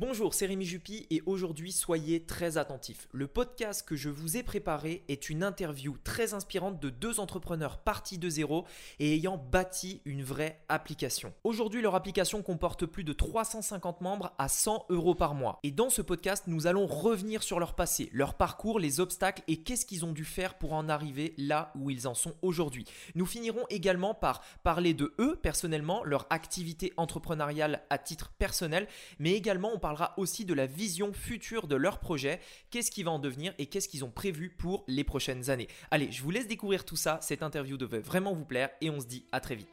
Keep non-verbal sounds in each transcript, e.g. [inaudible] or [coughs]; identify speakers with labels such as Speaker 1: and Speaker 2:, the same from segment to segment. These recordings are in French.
Speaker 1: Bonjour, c'est Rémi Jupy et aujourd'hui soyez très attentifs. Le podcast que je vous ai préparé est une interview très inspirante de deux entrepreneurs partis de zéro et ayant bâti une vraie application. Aujourd'hui, leur application comporte plus de 350 membres à 100 euros par mois. Et dans ce podcast, nous allons revenir sur leur passé, leur parcours, les obstacles et qu'est-ce qu'ils ont dû faire pour en arriver là où ils en sont aujourd'hui. Nous finirons également par parler de eux personnellement, leur activité entrepreneuriale à titre personnel, mais également on parlera aussi de la vision future de leur projet, qu'est-ce qui va en devenir et qu'est-ce qu'ils ont prévu pour les prochaines années? Allez, je vous laisse découvrir tout ça, cette interview devait vraiment vous plaire et on se dit à très vite.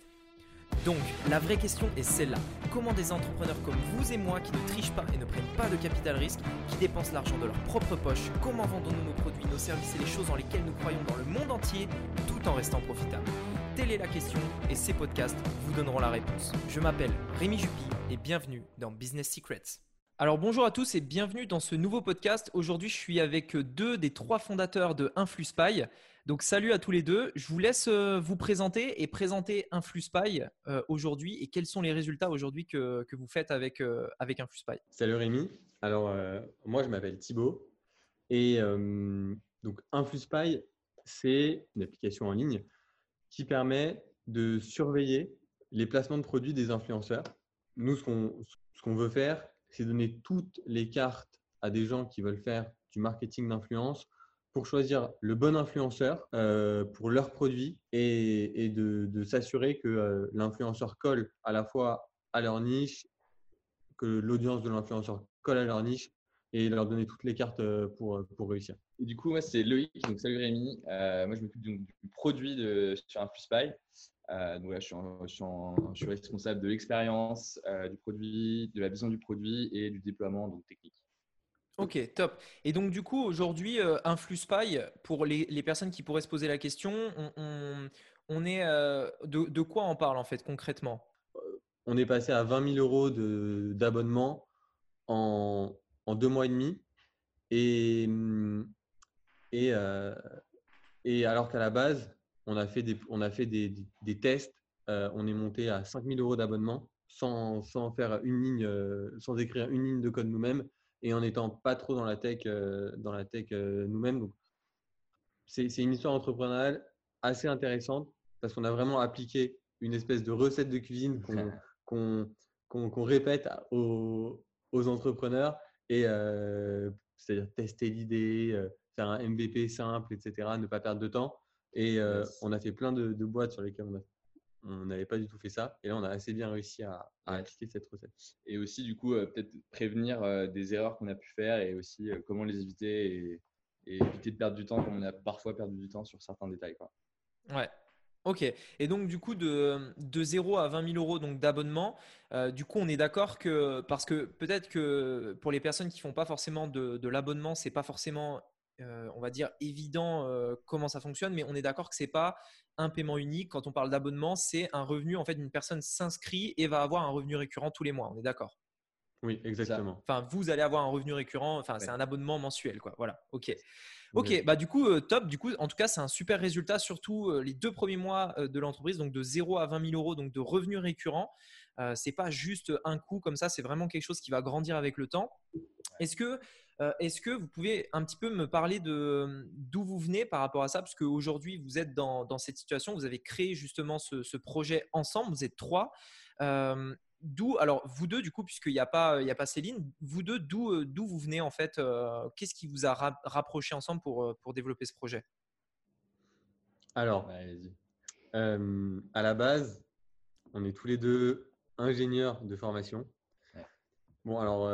Speaker 1: Donc, la vraie question est celle-là. Comment des entrepreneurs comme vous et moi qui ne trichent pas et ne prennent pas de capital risque, qui dépensent l'argent de leur propre poche, comment vendons-nous nos produits, nos services et les choses dans lesquelles nous croyons dans le monde entier tout en restant profitables? Telle est la question et ces podcasts vous donneront la réponse. Je m'appelle Rémi Jupy et bienvenue dans Business Secrets. Alors bonjour à tous et bienvenue dans ce nouveau podcast. Aujourd'hui, je suis avec deux des trois fondateurs de InfluSpy. Donc salut à tous les deux. Je vous laisse euh, vous présenter et présenter InfluSpy euh, aujourd'hui et quels sont les résultats aujourd'hui que, vous faites avec, euh, avec InfluSpy.
Speaker 2: Salut Rémi. Alors moi, je m'appelle Thibaut et donc InfluSpy, c'est une application en ligne qui permet de surveiller les placements de produits des influenceurs. Nous, ce qu'on veut faire, c'est donner toutes les cartes à des gens qui veulent faire du marketing d'influence pour choisir le bon influenceur euh, pour leurs produits et, de, s'assurer que euh, l'influenceur colle à la fois à leur niche, que l'audience de l'influenceur colle à leur niche et leur donner toutes les cartes euh, pour réussir.
Speaker 3: Et du coup, moi, c'est Loïc. Donc, salut Rémi. moi, je m'occupe du, produit de, sur InfluSpy. Euh, donc je, suis responsable de l'expérience euh, du produit, de la vision du produit et du déploiement donc technique.
Speaker 1: Ok, top. Et donc du coup, aujourd'hui, euh, InfluSpy, pour les, personnes qui pourraient se poser la question, on, est de, quoi on parle en fait concrètement?
Speaker 2: On est passé à 20 000 euros d'abonnement en, deux mois et demi. Et, et, et alors qu'à la base, on a fait des, on a fait des, des, tests. Euh, on est monté à 5000 euros d'abonnement sans, sans, faire une ligne, euh, sans écrire une ligne de code nous-mêmes et en n'étant pas trop dans la tech, euh, dans la tech nous-mêmes. C'est, une histoire entrepreneuriale assez intéressante parce qu'on a vraiment appliqué une espèce de recette de cuisine qu'on, [laughs] qu'on, répète aux, aux, entrepreneurs et c'est-à-dire tester l'idée, faire un MVP simple, etc., ne pas perdre de temps. Et euh, on a fait plein de, boîtes sur lesquelles on n'avait pas du tout fait ça. Et là, on a assez bien réussi à, appliquer cette recette.
Speaker 3: Et aussi, du coup, euh, peut-être prévenir euh, des erreurs qu'on a pu faire et aussi comment les éviter et, éviter de perdre du temps comme on a parfois perdu du temps sur certains détails. Quoi.
Speaker 1: Ouais. Ok. Et donc, du coup, de, de 0 à 20 000 euros d'abonnement, du coup, on est d'accord que, parce que peut-être que pour les personnes qui font pas forcément de, de l'abonnement, c'est pas forcément euh, on va dire, évident euh, comment ça fonctionne, mais on est d'accord que ce n'est pas un paiement unique. Quand on parle d'abonnement, c'est un revenu. En fait, une personne s'inscrit et va avoir un revenu récurrent tous les mois. On est d'accord?
Speaker 2: Oui, exactement.
Speaker 1: Enfin, vous allez avoir un revenu récurrent. Enfin, c'est un abonnement mensuel, quoi. Voilà. Ok. Ok. Bah du coup, euh, top. Du coup, en tout cas, c'est un super résultat, surtout les deux premiers mois de l'entreprise, donc de 0 à 20 000 euros, donc de revenus récurrents. c'est pas juste un coup comme ça. C'est vraiment quelque chose qui va grandir avec le temps. Est-ce que euh, est-ce que vous pouvez un petit peu me parler de d'où vous venez par rapport à ça? Parce qu'aujourd'hui, vous êtes dans, cette situation, vous avez créé justement ce, projet ensemble, vous êtes trois. Euh, d'où, alors vous deux, du coup, puisqu'il n'y a, pas, il a pas Céline, vous deux, d'où, euh, d'où vous venez en fait Qu'est-ce qui vous a rapproché ensemble pour, pour développer ce projet?
Speaker 2: Alors, à la base, on est tous les deux ingénieurs de formation. Bon, alors,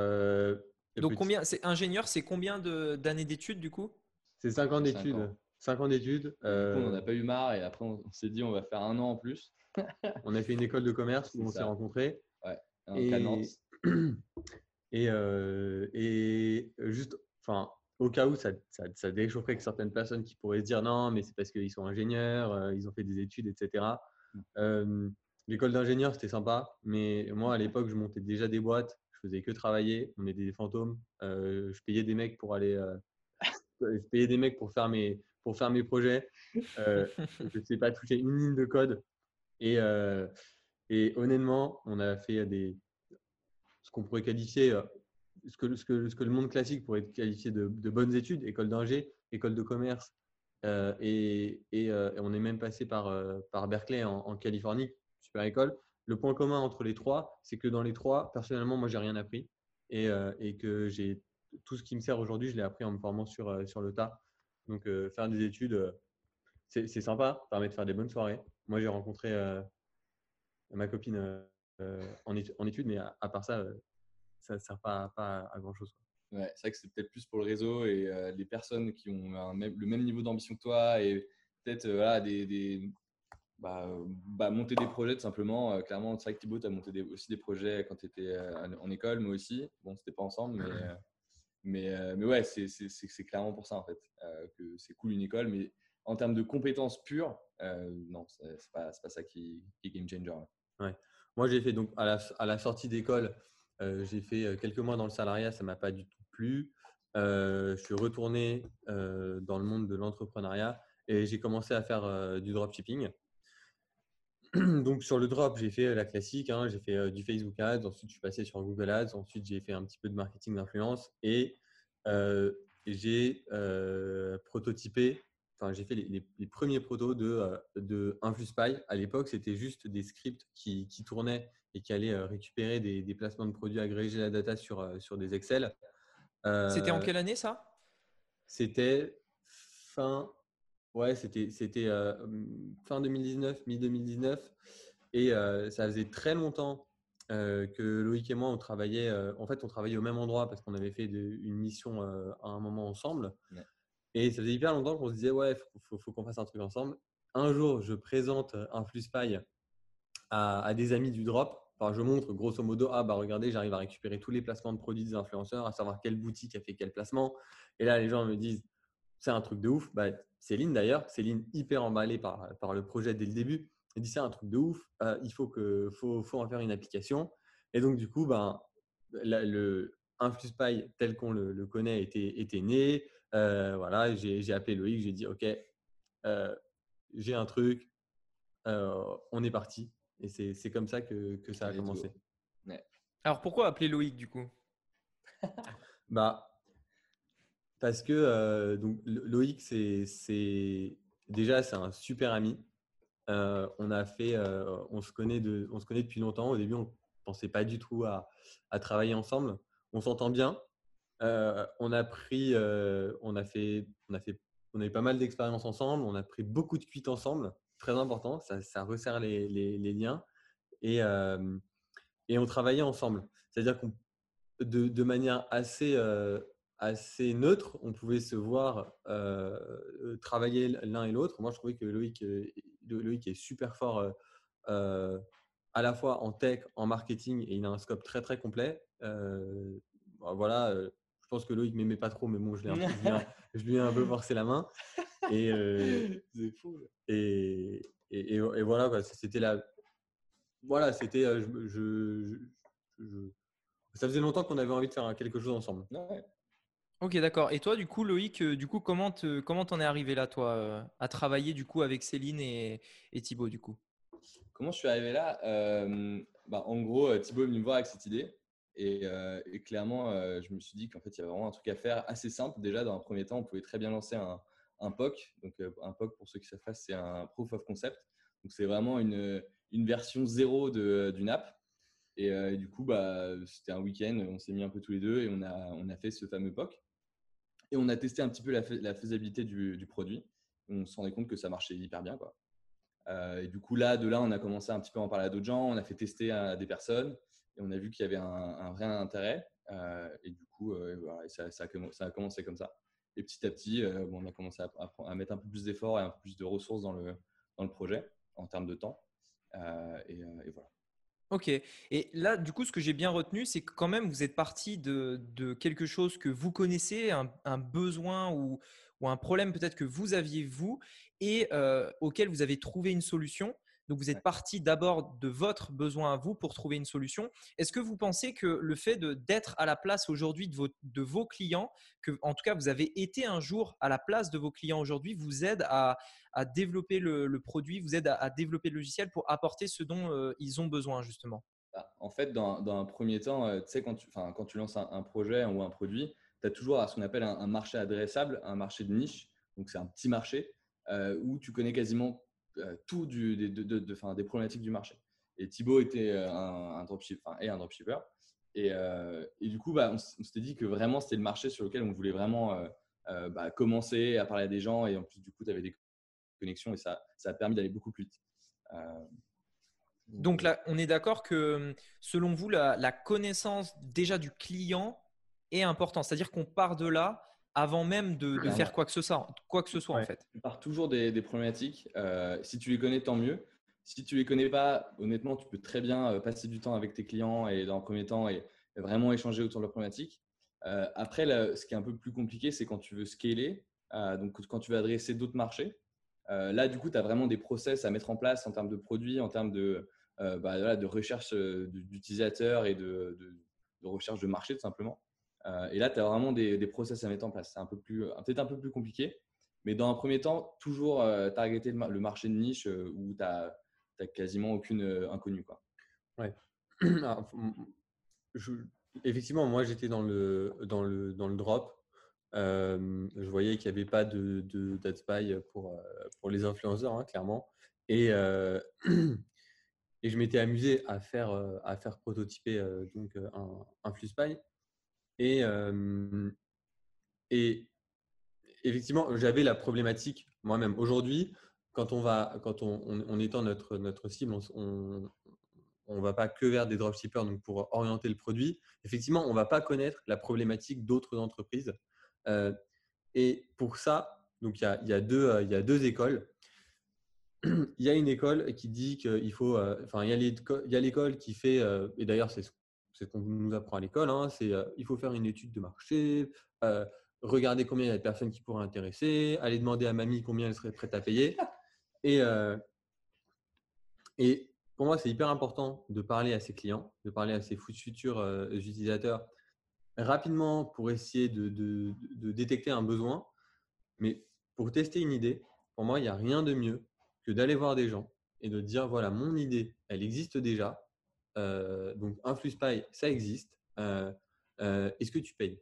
Speaker 1: donc, combien, c'est ingénieur, c'est combien d'années d'études du coup?
Speaker 2: C'est 5 ans d'études. 5 ans d'études.
Speaker 3: on n'a pas eu marre et après, on, s'est dit, on va faire un an en plus. [laughs]
Speaker 2: on a fait une école de commerce où on s'est rencontrés.
Speaker 3: Ouais,
Speaker 2: et, [clears throat] et, euh, et, juste, enfin, au cas où ça, ça, ça, déchaufferait que certaines personnes qui pourraient se dire non, mais c'est parce qu'ils sont ingénieurs, euh, ils ont fait des études, etc. Mm. Euh, l'école d'ingénieur, c'était sympa, mais moi, à l'époque, je montais déjà des boîtes faisais que travailler. On était des fantômes. Euh, je payais des mecs pour aller. Euh, je payais des mecs pour faire mes, pour faire mes projets. Euh, je ne sais pas toucher une ligne de code. Et, honnêtement, on a fait des, ce qu'on pourrait qualifier ce que, ce, que, ce que le monde classique pourrait qualifier de, bonnes études, école d'ingé, école de commerce, et, on est même passé par, par Berkeley en, Californie, super école. Le point commun entre les trois, c'est que dans les trois, personnellement, moi, j'ai rien appris et, et que j'ai tout ce qui me sert aujourd'hui, je l'ai appris en me formant sur, sur le tas. Donc, faire des études, c'est sympa, permet de faire des bonnes soirées. Moi, j'ai rencontré ma copine en, études, mais à, part ça, ça ne sert pas, à, grand-chose.
Speaker 3: Ouais, c'est vrai que c'est peut-être plus pour le réseau et les personnes qui ont le même niveau d'ambition que toi et peut-être des bah, bah, monter des projets tout simplement. clairement, c'est vrai que Thibaut, tu as monté aussi des projets quand tu étais en école, moi aussi. Bon, c'était pas ensemble, mais, mais, mais ouais, c'est clairement pour ça en fait que c'est cool une école, mais en termes de compétences pures, non, c'est pas, pas ça qui, qui, est game changer.
Speaker 2: Ouais. Moi, j'ai fait donc à la, à la sortie d'école, j'ai fait quelques mois dans le salariat, ça m'a pas du tout plu. je suis retourné dans le monde de l'entrepreneuriat et j'ai commencé à faire du dropshipping. [clears throat] Donc sur le drop, j'ai fait la classique, hein, j'ai fait du Facebook Ads, ensuite je suis passé sur Google Ads, ensuite j'ai fait un petit peu de marketing d'influence et j'ai prototypé j'ai fait les, premiers protos de, euh, de InfluSpy. À l'époque, c'était juste des scripts qui, qui, tournaient et qui allaient euh, récupérer des, des, placements de produits, agréger la data sur, euh, sur des Excel.
Speaker 1: c'était en quelle année ça?
Speaker 2: C'était fin, ouais, c'était, c'était fin 2019, mi-2019. Et ça faisait très longtemps que Loïc et moi, on travaillait, en fait, on travaillait au même endroit parce qu'on avait fait une mission à un moment ensemble. Et ça faisait hyper longtemps qu'on se disait, ouais, il faut, qu'on fasse un truc ensemble. Un jour, je présente un FluSpy à, à des amis du drop. Enfin, je montre grosso modo, ah bah regardez, j'arrive à récupérer tous les placements de produits des influenceurs, à savoir quelle boutique a fait quel placement. Et là, les gens me disent, c'est un truc de ouf. Bah, Céline d'ailleurs, Céline hyper emballée par, par le projet dès le début, elle dit c'est un truc de ouf, euh, il faut, que, faut, faut en faire une application. Et donc du coup, ben, le FluSpy tel qu'on le, le, connaît était, était né. Euh, voilà, j'ai appelé Loïc, j'ai dit OK, euh, j'ai un truc, on est parti. Et c'est comme ça que, que ça a commencé.
Speaker 1: Alors pourquoi appeler Loïc du coup?
Speaker 2: Bah parce que donc Loïc c'est déjà c'est un super ami. on a fait, on se connaît de, on se connaît depuis longtemps. Au début on pensait pas du tout à, à travailler ensemble. On s'entend bien. Euh, on a pris, euh, on a fait, on a fait, on a eu pas mal d'expériences ensemble. On a pris beaucoup de cuites ensemble, très important. Ça, resserre les, liens et, euh, et on travaillait ensemble. C'est-à-dire qu'on, de, manière assez, assez neutre, on pouvait se voir travailler l'un et l'autre. Moi, je trouvais que Loïc, Loïc est super fort à la fois en tech, en marketing, et il a un scope très très complet. Bah, voilà, je pense que Loïc m'aimait pas trop, mais bon, je, [laughs] je, lui ai un peu forcé la main. Et, euh, [laughs] fou, et, et, et, voilà, c'était la. Voilà, c'était. Euh, je, ça faisait longtemps qu'on avait envie de faire quelque chose ensemble.
Speaker 1: Ok, d'accord. Et toi, du coup, Loïc, euh, du coup, comment comment t'en es arrivé là, toi, à travailler du coup avec Céline et, et Thibaut, du coup?
Speaker 3: Comment je suis arrivé là? Bah, En gros, Thibaut est venu me voir avec cette idée. Euh, et, clairement, euh, je me suis dit qu'en fait, il y avait vraiment un truc à faire assez simple. Déjà, dans un premier temps, on pouvait très bien lancer un, un POC. Donc, euh, un POC, pour ceux qui savent pas, c'est un Proof of Concept. Donc, c'est vraiment une, une, version zéro d'une app. Et, du coup, bah, c'était un week-end, on s'est mis un peu tous les deux et on a, on a fait ce fameux POC. Et on a testé un petit peu la, faisabilité du, du, produit. On se rendait compte que ça marchait hyper bien. Quoi. et du coup, là, de là, on a commencé un petit peu à en parler à d'autres gens. On a fait tester à des personnes et on a vu qu'il y avait un, vrai intérêt. Euh, et du coup, euh, ça, a commencé comme ça. Et petit à petit, euh, on a commencé à, mettre un peu plus d'efforts et un peu plus de ressources dans le, dans le projet en termes de temps. Et, voilà.
Speaker 1: Ok. Et là, du coup, ce que j'ai bien retenu, c'est que quand même, vous êtes parti de, quelque chose que vous connaissez, un, besoin ou, ou, un problème peut-être que vous aviez vous et auquel vous avez trouvé une solution. Donc, vous êtes parti d'abord de votre besoin à vous pour trouver une solution. Est-ce que vous pensez que le fait d'être à la place aujourd'hui de vos, de vos clients, que en tout cas vous avez été un jour à la place de vos clients aujourd'hui, vous aide à, à développer le, produit, vous aide à, développer le logiciel pour apporter ce dont euh, ils ont besoin justement?
Speaker 3: Bah, En fait, dans, un premier temps, tu sais, quand tu, quand tu lances un, projet ou un produit, tu as toujours ce qu'on appelle un, marché adressable, un marché de niche. Donc, c'est un petit marché où tu connais quasiment tout du, des, de, des problématiques du marché. Et Thibaut était un, un dropshipper, et un dropshipper. Et, et, du coup, bah, on, s'était dit que vraiment, c'était le marché sur lequel on voulait vraiment bah, commencer à parler à des gens. Et en plus, du coup, tu avais des connexions et ça, ça a permis d'aller beaucoup plus vite.
Speaker 1: Donc là, on est d'accord que selon vous, la, connaissance déjà du client est importante. C'est-à-dire qu'on part de là avant même de, faire quoi que ce soit, quoi que ce soit en fait.
Speaker 3: Tu pars toujours des, problématiques. Euh, si tu les connais, tant mieux. Si tu les connais pas, honnêtement, tu peux très bien euh, passer du temps avec tes clients et dans le premier temps et vraiment échanger autour de leurs problématiques. Euh, après, ce qui est un peu plus compliqué, c'est quand tu veux scaler, donc quand tu veux adresser d'autres marchés. là, du coup, tu as vraiment des process à mettre en place en termes de produits, en termes de, bah, de recherche d'utilisateurs et de, de, recherche de marché, tout simplement. Euh, et là, tu as vraiment des, process à mettre en place. C'est un peu plus, peut-être un peu plus compliqué, mais dans un premier temps, toujours euh, targeter le marché de niche euh, où tu n'as quasiment aucune inconnue. Quoi.
Speaker 2: Ouais. [clears throat] effectivement, moi, j'étais dans le, dans, le, dans le drop. je voyais qu'il n'y avait pas de, de spy pour, pour les influenceurs, hein, clairement. Et, [clears throat] et je m'étais amusé à faire, à faire prototyper donc, un, un et, effectivement, j'avais la problématique moi-même. Aujourd'hui, quand on va, quand on, on, étend notre, notre cible, on ne va pas que vers des dropshippers donc pour orienter le produit. Effectivement, on va pas connaître la problématique d'autres entreprises. et pour ça, donc il y a, y a, deux, il y a deux écoles. Il y a une école qui dit qu'il faut, enfin, il y a l'école qui fait, et d'ailleurs c'est ce ce qu'on nous apprend à l'école, hein, c'est euh, il faut faire une étude de marché, euh, regarder combien il y a de personnes qui pourraient intéresser, aller demander à mamie combien elle serait prête à payer. Et, euh, pour moi, c'est hyper important de parler à ses clients, de parler à ses futurs utilisateurs rapidement pour essayer de, de, de, détecter un besoin. Mais pour tester une idée, pour moi, il n'y a rien de mieux que d'aller voir des gens et de dire voilà, mon idée, elle existe déjà, euh, donc spy, ça existe. Euh, euh, est-ce que tu payes?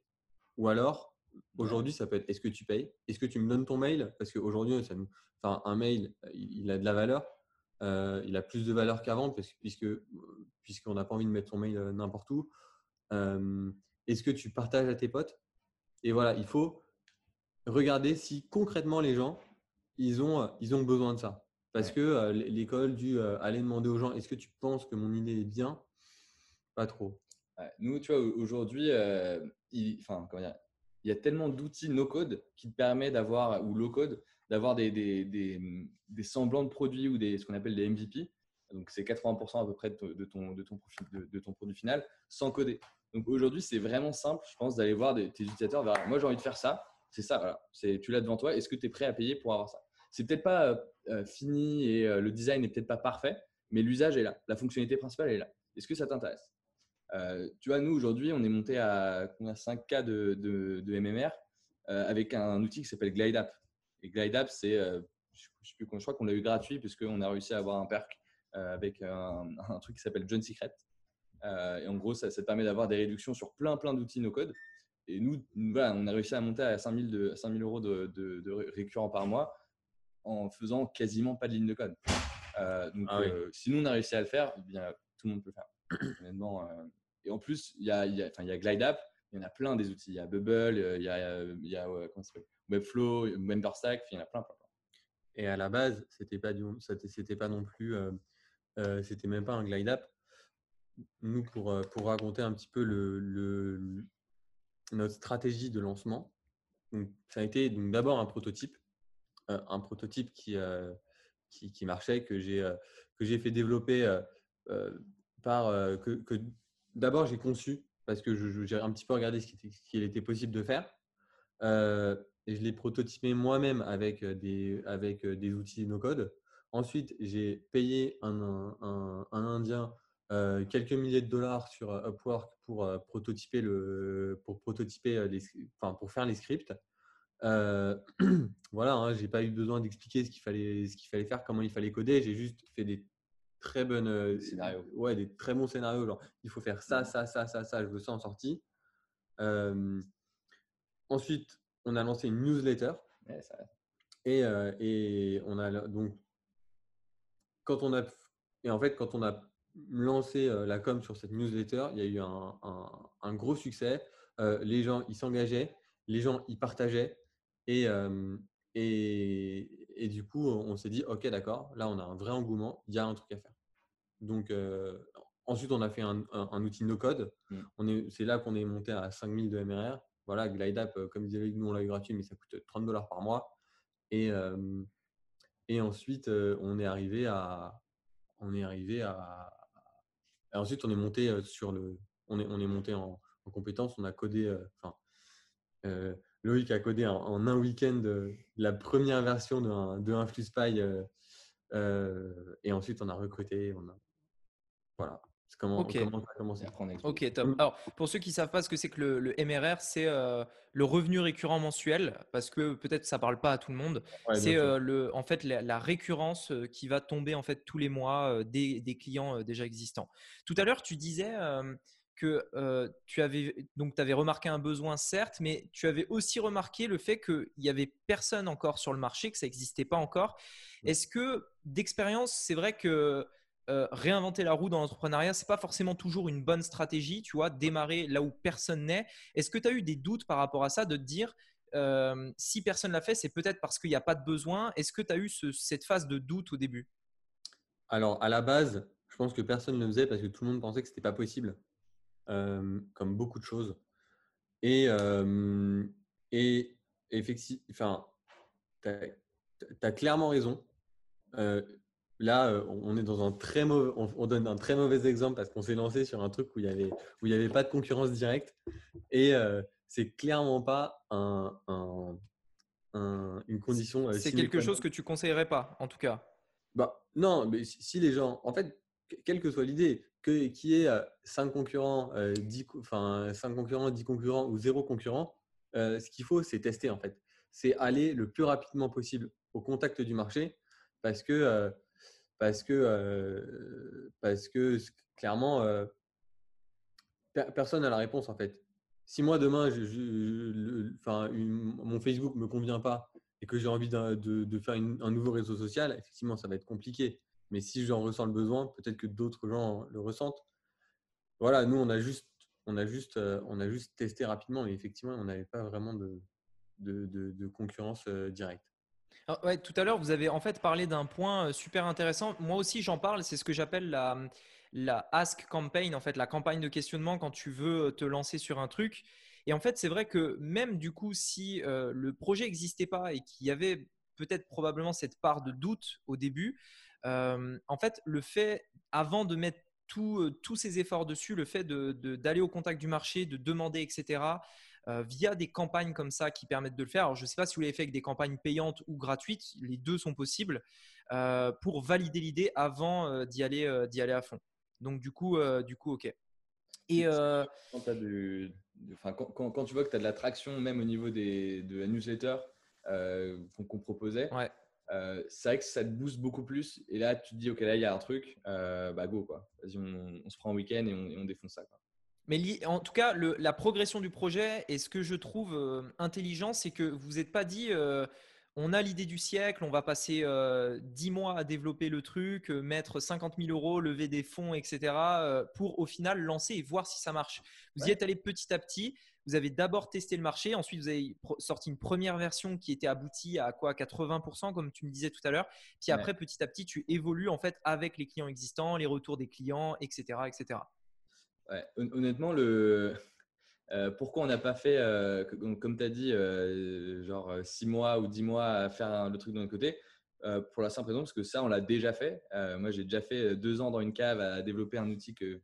Speaker 2: Ou alors, aujourd'hui, ça peut être est-ce que tu payes? Est-ce que tu me donnes ton mail? Parce qu'aujourd'hui, enfin, un mail, il a de la valeur. il a plus de valeur qu'avant puisque puisqu'on n'a pas envie de mettre son mail n'importe où. Est-ce que tu partages à tes potes? Et voilà, il faut regarder si concrètement les gens, ils ont besoin de ça. Parce que l'école du aller demander aux gens est-ce que tu penses que mon idée est bien? Pas trop.
Speaker 3: Nous, tu vois, aujourd'hui, il, enfin, il y a tellement d'outils no-code qui te permettent d'avoir, ou low-code, d'avoir des, des, des, des, semblants de produits ou des, ce qu'on appelle des MVP. Donc, c'est 80% à peu près de, ton, de, ton profil, de, ton produit final sans coder. Donc, aujourd'hui, c'est vraiment simple, je pense, d'aller voir tes utilisateurs. Moi, j'ai envie de faire ça. C'est ça, voilà. Tu l'as devant toi. Est-ce que tu es prêt à payer pour avoir ça? C'est peut-être pas euh, euh, fini et euh, le design n'est peut-être pas parfait, mais l'usage est là. La fonctionnalité principale est là. Est-ce que ça t'intéresse? Tu vois, nous aujourd'hui, on est monté à 5K de, de, MMR avec un outil qui s'appelle GlideApp. Et GlideApp, c'est, je, crois qu'on l'a eu gratuit puisqu'on a réussi à avoir un perk avec [laughs] un, truc qui s'appelle John Secret. et en gros, ça, te permet d'avoir des réductions sur plein, plein d'outils no-code. Et nous, on a réussi à monter à 5000, de, 5000 euros de, de, récurrent par mois en faisant quasiment pas de ligne de code. Euh, donc, ah euh, si nous on a réussi à le faire, eh bien, tout le monde peut le faire. [clears throat] Honnêtement, euh, et en plus, il y a, y, a, y a GlideApp, il y en a plein des outils. Il y a Bubble, il y a, y a Webflow, Memberstack, il y en a plein, plein,
Speaker 2: Et à la base, c'était pas, c'était pas non plus, c'était même pas un GlideApp. Nous, pour, pour raconter un petit peu le, le notre stratégie de lancement, donc, ça a été d'abord un prototype un prototype qui, euh, qui, qui, marchait, que j'ai euh, fait développer euh, par que, que d'abord j'ai conçu parce que j'ai un petit peu regardé ce qu'il était, était, possible de faire. et je l'ai prototypé moi-même avec des, avec des outils no-code. Ensuite, j'ai payé un, un, un Indien quelques milliers de dollars sur Upwork pour prototyper le, pour prototyper les, enfin, pour faire les scripts. Euh, [clears throat] voilà, hein, j'ai pas eu besoin d'expliquer ce qu'il fallait, ce qu'il fallait faire, comment il fallait coder. J'ai juste fait des très bonnes
Speaker 3: scénarios.
Speaker 2: Ouais, des très bons scénarios. Genre, il faut faire ça, ça, ça, ça, ça. Je veux ça en sortie. ensuite, on a lancé une newsletter. Et, et, on a donc quand on a et en fait quand on a lancé la com sur cette newsletter, il y a eu un, un, gros succès. les gens ils s'engageaient, les gens ils partageaient et, et, et du coup on s'est dit ok d'accord, là on a un vrai engouement, il y a un truc à faire. Donc ensuite on a fait un, un outil no code. Mmh. C'est là qu'on est monté à 5000 de MRR. Voilà, GlideApp, comme disait nous on l'a eu gratuit, mais ça coûte 30 dollars par mois. Et, et ensuite, on est arrivé à. On est arrivé à. ensuite, on est monté sur le. On est, on est monté en, en compétence. On a codé. Enfin, Loïc a codé en, un week-end la première version de de un FluSpy. et ensuite, on a recruté. On a, voilà. Comment,
Speaker 1: Ok.
Speaker 2: comment ça a commencé.
Speaker 1: Ok, top. Alors, pour ceux qui ne savent pas ce que c'est que le, MRR, c'est euh, le revenu récurrent mensuel, parce que peut-être ça ne parle pas à tout le monde. c'est euh, le, en fait la, récurrence euh, qui va tomber en fait tous les mois des, des clients déjà existants. Tout à l'heure, tu disais que tu avais donc avais remarqué un besoin certes, mais tu avais aussi remarqué le fait qu'il y avait personne encore sur le marché, que ça n'existait pas encore. Est-ce que d'expérience, c'est vrai que euh, réinventer la roue dans l'entrepreneuriat, c'est pas forcément toujours une bonne stratégie, tu vois, démarrer là où personne n'est. Est-ce que tu as eu des doutes par rapport à ça, de te dire, euh, si personne l'a fait, c'est peut-être parce qu'il n'y a pas de besoin? Est-ce que tu as eu cette phase de doute au début?
Speaker 2: Alors, à la base, je pense que personne ne le faisait parce que tout le monde pensait que ce n'était pas possible, euh, comme beaucoup de choses. Et, et effectivement, enfin, tu as, clairement raison. Là, on est dans un très mauvais, on, donne un très mauvais exemple parce qu'on s'est lancé sur un truc où il n'y avait, où il avait pas de concurrence directe et euh, c'est clairement pas un, une condition.
Speaker 1: C'est quelque chose que tu conseillerais pas, en tout cas?
Speaker 2: Bah non, mais si, les gens, en fait, quelle que soit l'idée, que qui est 5 concurrents, 10, enfin 5 concurrents, 10 concurrents ou 0 concurrent, ce qu'il faut, c'est tester en fait. C'est aller le plus rapidement possible au contact du marché parce que parce que, parce que clairement, personne n'a la réponse en fait. Si moi demain, je, enfin, mon Facebook ne me convient pas et que j'ai envie de, de, faire un nouveau réseau social, effectivement, ça va être compliqué. Mais si j'en ressens le besoin, peut-être que d'autres gens le ressentent. Voilà, nous, on a juste, on a juste, on a juste testé rapidement et effectivement, on n'avait pas vraiment de, concurrence directe.
Speaker 1: Ah, tout à l'heure, vous avez en fait parlé d'un point euh, super intéressant. Moi aussi, j'en parle. C'est ce que j'appelle la, Ask Campaign, en fait, la campagne de questionnement quand tu veux te lancer sur un truc. Et en fait, c'est vrai que même du coup, si euh, le projet n'existait pas et qu'il y avait peut-être probablement cette part de doute au début, euh, en fait, le fait, avant de mettre tous ces efforts dessus, le fait d'aller au contact du marché, de demander, etc., euh, via des campagnes comme ça qui permettent de le faire. Alors, je ne sais pas si vous l'avez fait avec des campagnes payantes ou gratuites, les deux sont possibles euh, pour valider l'idée avant euh, d'y aller, aller à fond. Donc, du coup, du coup ok.
Speaker 3: Et quand, quand, tu vois que tu as de l'attraction, même au niveau des, de la newsletter qu'on proposait,
Speaker 1: ouais.
Speaker 3: C'est vrai que ça te booste beaucoup plus. Et là, tu te dis, OK, là, il y a un truc, bah go, quoi. Vas-y, on, se prend un week-end et on, et on défonce ça. Quoi.
Speaker 1: Mais en tout cas, la progression du projet et ce que je trouve euh, intelligent, c'est que vous n'êtes pas dit euh, on a l'idée du siècle, on va passer euh, 10 mois à développer le truc, euh, mettre 50 000 euros, lever des fonds, etc. pour au final lancer et voir si ça marche. Vous y êtes allé petit à petit. Vous avez d'abord testé le marché, ensuite vous avez sorti une première version qui était aboutie à quoi 80% comme tu me disais tout à l'heure. Puis après, petit à petit, tu évolues en fait avec les clients existants, les retours des clients, etc., etc.
Speaker 3: Honnêtement, le, euh, pourquoi on n'a pas fait, euh, comme tu as dit, euh, genre 6 mois ou 10 mois à faire le truc de notre côté Pour la simple raison, parce que ça, on l'a déjà fait. moi, j'ai déjà fait deux ans dans une cave à développer un outil que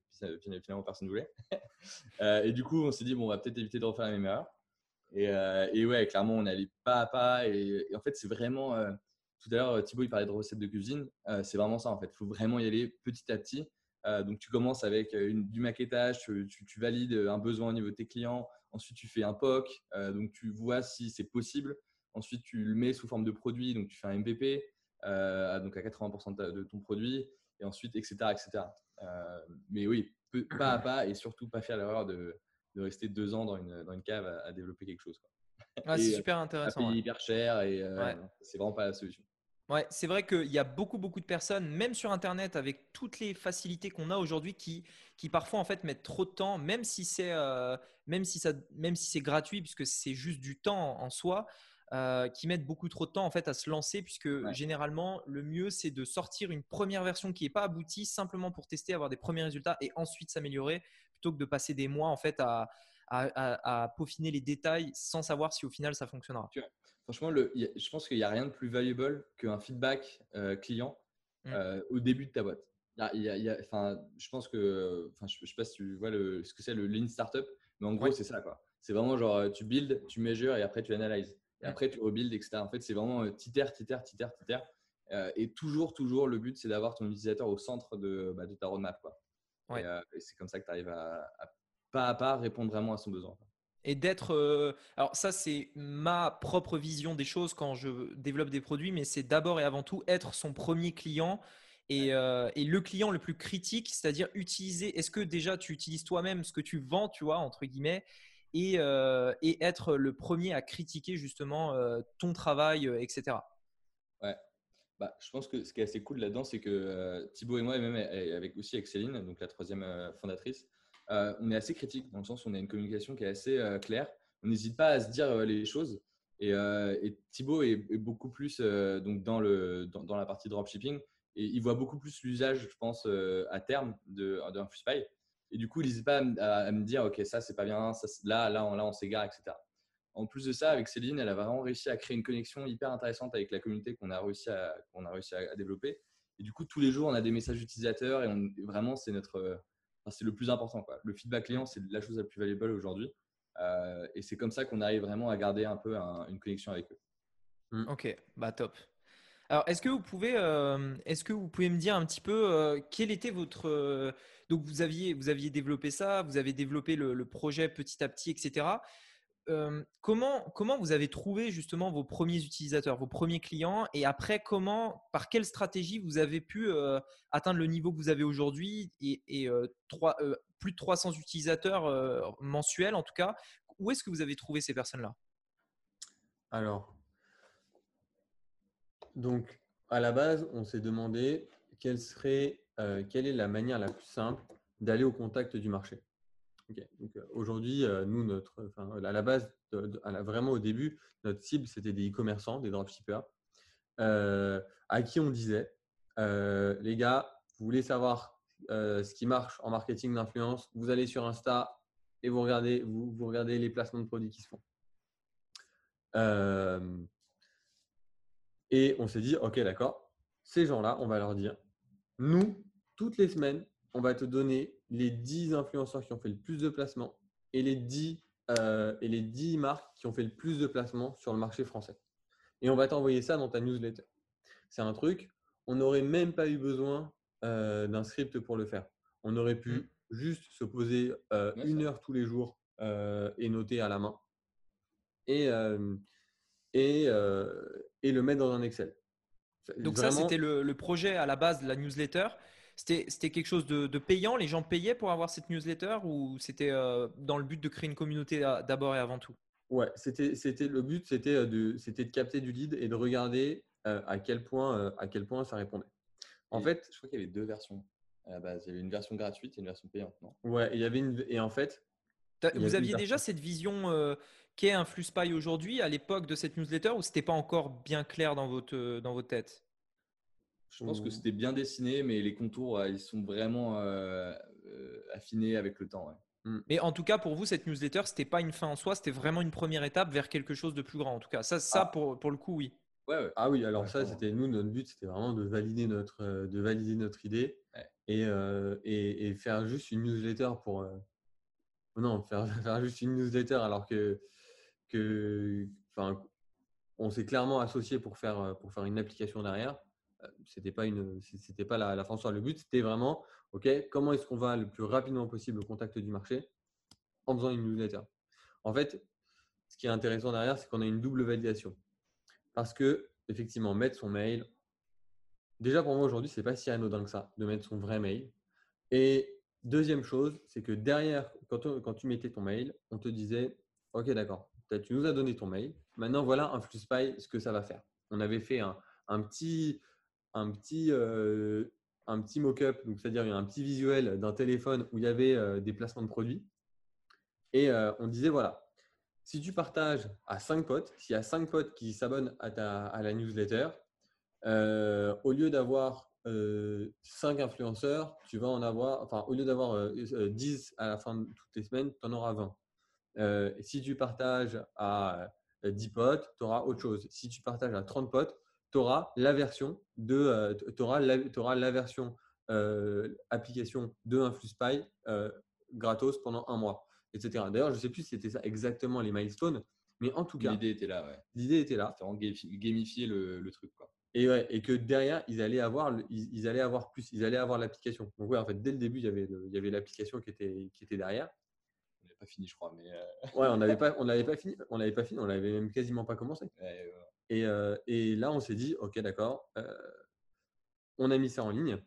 Speaker 3: finalement personne ne voulait. [laughs] et du coup, on s'est dit, bon, on va peut-être éviter de refaire la même erreur. Et, ouais, clairement, on allait pas à pas. Et, en fait, c'est vraiment. tout à l'heure, Thibaut, il parlait de recettes de cuisine. c'est vraiment ça, en fait. Il faut vraiment y aller petit à petit. Euh, donc, tu commences avec euh, du maquettage, tu, valides un besoin au niveau de tes clients. Ensuite, tu fais un POC, euh, donc tu vois si c'est possible. Ensuite, tu le mets sous forme de produit, donc tu fais un MVP, donc à 80% de, ton produit. et ensuite, etc. etc. mais oui, [clears throat] pas à pas et surtout pas faire l'erreur de, de, rester deux ans dans une, dans une cave à, développer quelque chose.
Speaker 1: Quoi. c'est super intéressant.
Speaker 3: C'est hyper cher et c'est vraiment pas la solution.
Speaker 1: Ouais, c'est vrai qu'il y a beaucoup, beaucoup de personnes, même sur Internet, avec toutes les facilités qu'on a aujourd'hui, qui, qui parfois en fait mettent trop de temps, même si c'est euh, même si ça, même si c'est gratuit, puisque c'est juste du temps en, soi, euh, qui mettent beaucoup trop de temps en fait à se lancer, puisque généralement le mieux c'est de sortir une première version qui n'est pas aboutie, simplement pour tester, avoir des premiers résultats et ensuite s'améliorer, plutôt que de passer des mois en fait à, à, à peaufiner les détails sans savoir si au final ça fonctionnera.
Speaker 3: Franchement, le, je pense qu'il n'y a rien de plus valuable qu'un feedback euh, client mmh. euh, au début de ta boîte. Il y a, je pense que, enfin, je ne sais pas si tu vois le, ce que c'est le Lean Startup, mais en gros, c'est ça. C'est vraiment genre, tu builds, tu mesures et après tu analyses. Et après, tu rebuilds, etc. En fait, c'est vraiment euh, titer, titer, titer, titer. et toujours, toujours, le but, c'est d'avoir ton utilisateur au centre de, bah, de ta roadmap. Quoi. Et, c'est comme ça que tu arrives à, à, pas à pas répondre vraiment à son besoin
Speaker 1: et d'être. Euh, alors, ça, c'est ma propre vision des choses quand je développe des produits, mais c'est d'abord et avant tout être son premier client et, euh, et le client le plus critique, c'est-à-dire utiliser. Est-ce que déjà tu utilises toi-même ce que tu vends, tu vois, entre guillemets, et, euh, et être le premier à critiquer justement ton travail, etc.
Speaker 3: Ouais. Bah, je pense que ce qui est assez cool là-dedans, c'est que Thibaut et moi, et même avec aussi avec Céline, donc la troisième fondatrice, euh, on est assez critique dans le sens où on a une communication qui est assez euh, claire. On n'hésite pas à se dire euh, les choses. Et, et Thibaut est, beaucoup plus donc dans, le, dans, la partie dropshipping et il voit beaucoup plus l'usage, je pense, à terme d'un FreeSpy. Et du coup, il n'hésite pas à, me dire, OK, ça, c'est pas bien, là, là, on, là, s'égare, etc. En plus de ça, avec Céline, elle a vraiment réussi à créer une connexion hyper intéressante avec la communauté qu'on a réussi à, qu'on a réussi à, développer. Et du coup, tous les jours, on a des messages utilisateurs et vraiment, c'est notre, c'est le plus important. Quoi. Le feedback client, c'est la chose la plus valuable aujourd'hui. Euh, et c'est comme ça qu'on arrive vraiment à garder un peu une connexion avec eux.
Speaker 1: Hmm. Ok, bah top. Alors, est-ce que vous pouvez, euh, est-ce que vous pouvez me dire un petit peu euh, quel était votre, donc vous aviez, vous aviez développé ça, vous avez développé le projet petit à petit, etc comment, comment vous avez trouvé justement vos premiers utilisateurs, vos premiers clients et après comment, par quelle stratégie vous avez pu atteindre le niveau que vous avez aujourd'hui et, plus de 300 utilisateurs mensuels en tout cas? Où est-ce que vous avez trouvé ces personnes-là?
Speaker 2: Alors, donc à la base, on s'est demandé quelle serait, quelle est la manière la plus simple d'aller au contact du marché? Euh, aujourd'hui, euh, nous, notre, à la base, vraiment au début, notre cible, c'était des e-commerçants, des dropshippers, euh, à qui on disait, les gars, vous voulez savoir ce qui marche en marketing d'influence, vous allez sur Insta et vous regardez, vous regardez les placements de produits qui se font. et on s'est dit, OK, d'accord, ces gens-là, on va leur dire, nous, toutes les semaines, on va te donner les 10 influenceurs qui ont fait le plus de placements et les 10, euh, et les 10 marques qui ont fait le plus de placements sur le marché français. Et on va t'envoyer ça dans ta newsletter. C'est un truc, on n'aurait même pas eu besoin euh, d'un script pour le faire. On aurait pu mmh. juste se poser euh, une heure tous les jours et noter à la main et, et, et le mettre dans un Excel.
Speaker 1: Donc ça, c'était le, le, projet à la base de la newsletter. C'était quelque chose de, payant? Les gens payaient pour avoir cette newsletter ou c'était euh, dans le but de créer une communauté d'abord et avant tout?
Speaker 2: Ouais, c'était le but, c'était euh, de, de capter du lead et de regarder euh, à, quel point, à quel point ça répondait.
Speaker 3: En fait, je crois qu'il y avait deux versions à la base. Il y avait une version gratuite et une version payante, non?
Speaker 2: Ouais, il y avait une et en fait.
Speaker 1: Vous aviez déjà cette vision qu'est un flux spy aujourd'hui à l'époque de cette newsletter ou c'était pas encore bien clair dans votre dans votre tête?
Speaker 3: Je pense que c'était bien dessiné, mais les contours, ils sont vraiment euh, euh, affinés avec le temps.
Speaker 1: Mm. Mais en tout cas, pour vous, cette newsletter, c'était pas une fin en soi, c'était vraiment une première étape vers quelque chose de plus grand. En tout cas, ça, ça ah. pour, pour, le coup, oui.
Speaker 2: Ouais, Ah oui, alors ça, c'était nous, notre but, c'était vraiment de valider notre, euh, de valider notre idée et, et, et, faire juste une newsletter pour. non, faire, [laughs] faire, juste une newsletter alors que, que on s'est clairement associé pour faire, pour faire une application derrière c'était pas une, c'était pas la, la fin Le but, c'était vraiment, ok, comment est-ce qu'on va le plus rapidement possible au contact du marché en faisant une newsletter? En fait, ce qui est intéressant derrière, c'est qu'on a une double validation. Parce que, effectivement, mettre son mail, déjà pour moi aujourd'hui, c'est pas si anodin que ça de mettre son vrai mail. Et deuxième chose, c'est que derrière, quand, tu mettais ton mail, on te disait Ok, d'accord, tu nous as donné ton mail. Maintenant, voilà un FluSpy, ce que ça va faire. On avait fait un petit, un petit, euh, un petit mock-up, c'est-à-dire un petit visuel d'un téléphone où il y avait euh, des placements de produits. Et euh, on disait voilà, si tu partages à 5 potes, s'il y a 5 potes qui s'abonnent à, à la newsletter, au lieu d'avoir 5 influenceurs, tu vas en avoir, enfin, au lieu d'avoir 10 à la fin de toutes les semaines, tu en auras 20. si tu partages à 10 potes, tu auras autre chose. Si tu partages à 30 potes, tu auras la version de, euh, auras la, auras la version euh, application de InfluSpy euh, gratos pendant un mois, etc. D'ailleurs, je ne sais plus si c'était ça exactement les milestones, mais en tout cas,
Speaker 3: l'idée était là. Ouais.
Speaker 2: L'idée était là.
Speaker 3: Gamifier le, le truc. Quoi.
Speaker 2: Et, ouais, et que derrière, ils allaient avoir, ils, allaient avoir plus, ils allaient avoir l'application. Donc ouais, en fait, dès le début, il y avait, il y avait l'application qui était, qui était derrière
Speaker 3: pas fini, je crois. Mais
Speaker 2: ouais, on n'avait [laughs] pas, on n'avait pas fini, on n'avait pas fini, on n'avait même quasiment pas commencé. Et, euh, et, là, on s'est dit, ok, d'accord, euh, on a mis ça en ligne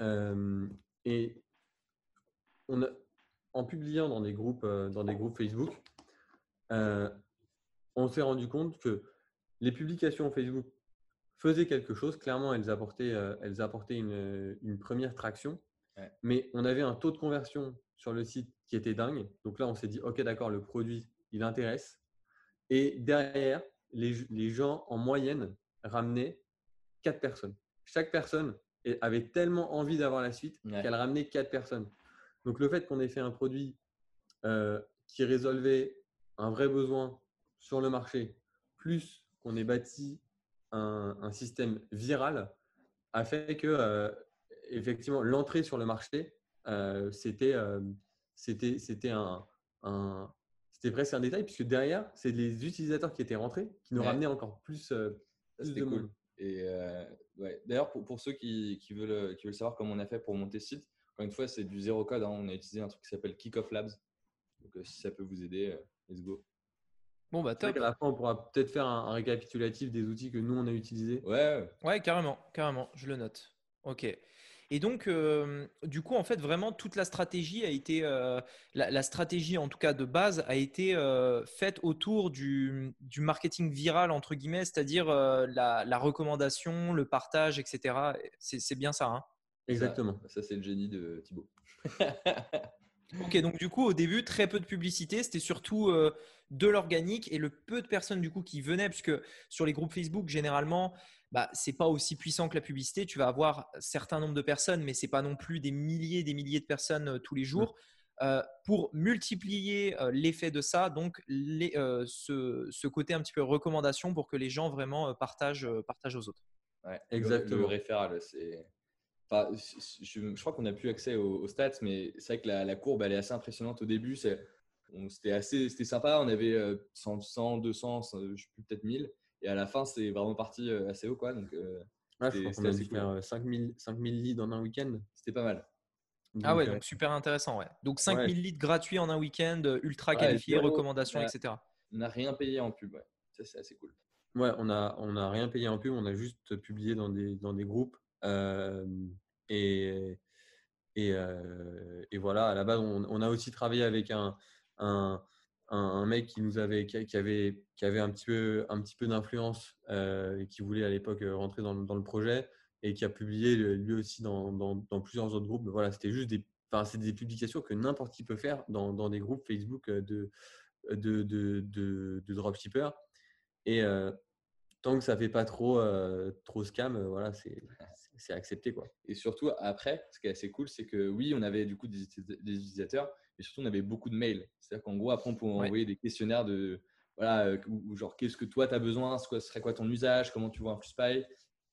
Speaker 2: euh, et on a, en publiant dans des groupes, dans des groupes Facebook, on s'est rendu compte que les publications Facebook faisaient quelque chose. Clairement, elles apportaient, elles apportaient une, une première traction. Mais on avait un taux de conversion sur le site qui était dingue. Donc là, on s'est dit, OK, d'accord, le produit, il intéresse. Et derrière, les, gens, en moyenne, ramenaient quatre personnes. Chaque personne avait tellement envie d'avoir la suite qu'elle ramenait quatre personnes. Donc le fait qu'on ait fait un produit euh, qui résolvait un vrai besoin sur le marché, plus qu'on ait bâti un, système viral, a fait que euh, effectivement l'entrée sur le marché, euh, c'était c'était c'était un, un c'était presque un détail puisque derrière, c'est les utilisateurs qui étaient rentrés qui nous ramenaient encore plus, euh,
Speaker 3: de cool. Et euh, ouais. D'ailleurs, pour, pour, ceux qui, qui, veulent, qui veulent savoir comment on a fait pour monter ce site, encore une fois, c'est du zéro code. Hein. On a utilisé un truc qui s'appelle Kickoff Labs. Donc, euh, si ça peut vous aider, let's go.
Speaker 2: Bon, bah, top. À la fin, on pourra peut-être faire un, un, récapitulatif des outils que nous, on a utilisés.
Speaker 3: Ouais.
Speaker 1: Ouais, carrément. Carrément. Je le note. OK. Et donc, euh, du coup, en fait, vraiment, toute la stratégie a été, euh, la, stratégie en tout cas de base, a été euh, faite autour du, marketing viral, entre guillemets, c'est-à-dire la, recommandation, le partage, etc. C'est bien ça. Hein?
Speaker 2: Exactement.
Speaker 3: Ça, c'est le génie de Thibaut. [laughs]
Speaker 1: ok, donc du coup, au début, très peu de publicité. C'était surtout de l'organique et le peu de personnes du coup qui venaient, puisque sur les groupes Facebook, généralement, bah, ce n'est pas aussi puissant que la publicité. Tu vas avoir un certain nombre de personnes, mais ce n'est pas non plus des milliers et des milliers de personnes euh, tous les jours. Euh, pour multiplier euh, l'effet de ça, donc ce, côté un petit peu recommandation pour que les gens vraiment partagent, partagent aux autres.
Speaker 3: exactement. Le, référal, c'est. Je, crois qu'on n'a plus accès aux, stats, mais c'est vrai que la, courbe elle est assez impressionnante au début. C'était assez, c'était sympa. On avait 100, 100 200, je sais plus peut-être 1000. Et à la fin, c'est vraiment parti euh, assez haut. Quoi, donc,
Speaker 2: euh, je crois qu'on a dû faire 5000, 5000 leads en un week-end.
Speaker 3: C'était pas mal.
Speaker 1: ah ouais, donc super intéressant. Ouais. Donc 5000 leads gratuits en un week-end, ultra qualifiés, recommandations, etc.
Speaker 3: On n'a rien payé en pub. Ouais. Ça, c'est assez cool.
Speaker 2: Ouais, on n'a on a rien payé en pub. On a juste publié dans des, dans des groupes. Et, et, et, voilà, à la base, on, on a aussi travaillé avec un, un un, mec qui nous avait qui, avait qui avait un petit peu un petit peu d'influence et qui voulait à l'époque rentrer dans, dans, le projet et qui a publié lui aussi dans, dans, dans plusieurs autres groupes. Voilà, c'était juste des enfin, c'est des publications que n'importe qui peut faire dans, dans, des groupes Facebook de de, de, de, de dropshippers et tant que ça fait pas trop trop scam, voilà, c'est [laughs] c'est accepté quoi.
Speaker 3: Et surtout après, ce qui est assez cool, c'est que oui, on avait du coup des, des utilisateurs, mais surtout on avait beaucoup de mails. C'est-à-dire qu'en gros, après, on pouvait envoyer des questionnaires de voilà, euh, genre qu'est-ce que toi tu as besoin, ce serait quoi ton usage, comment tu vois un FluSpy.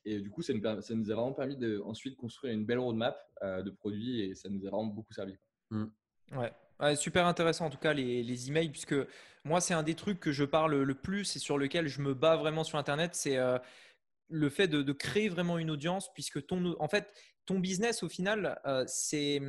Speaker 3: Et du coup, ça nous, ça nous a vraiment permis de ensuite construire une belle roadmap euh, de produits et ça nous a vraiment beaucoup servi.
Speaker 1: Mmh. Ouais. super intéressant en tout cas les, les emails, puisque moi, c'est un des trucs que je parle le plus et sur lequel je me bats vraiment sur Internet. C'est euh, le fait de, créer vraiment une audience, puisque ton, en fait, ton business, au final, c'est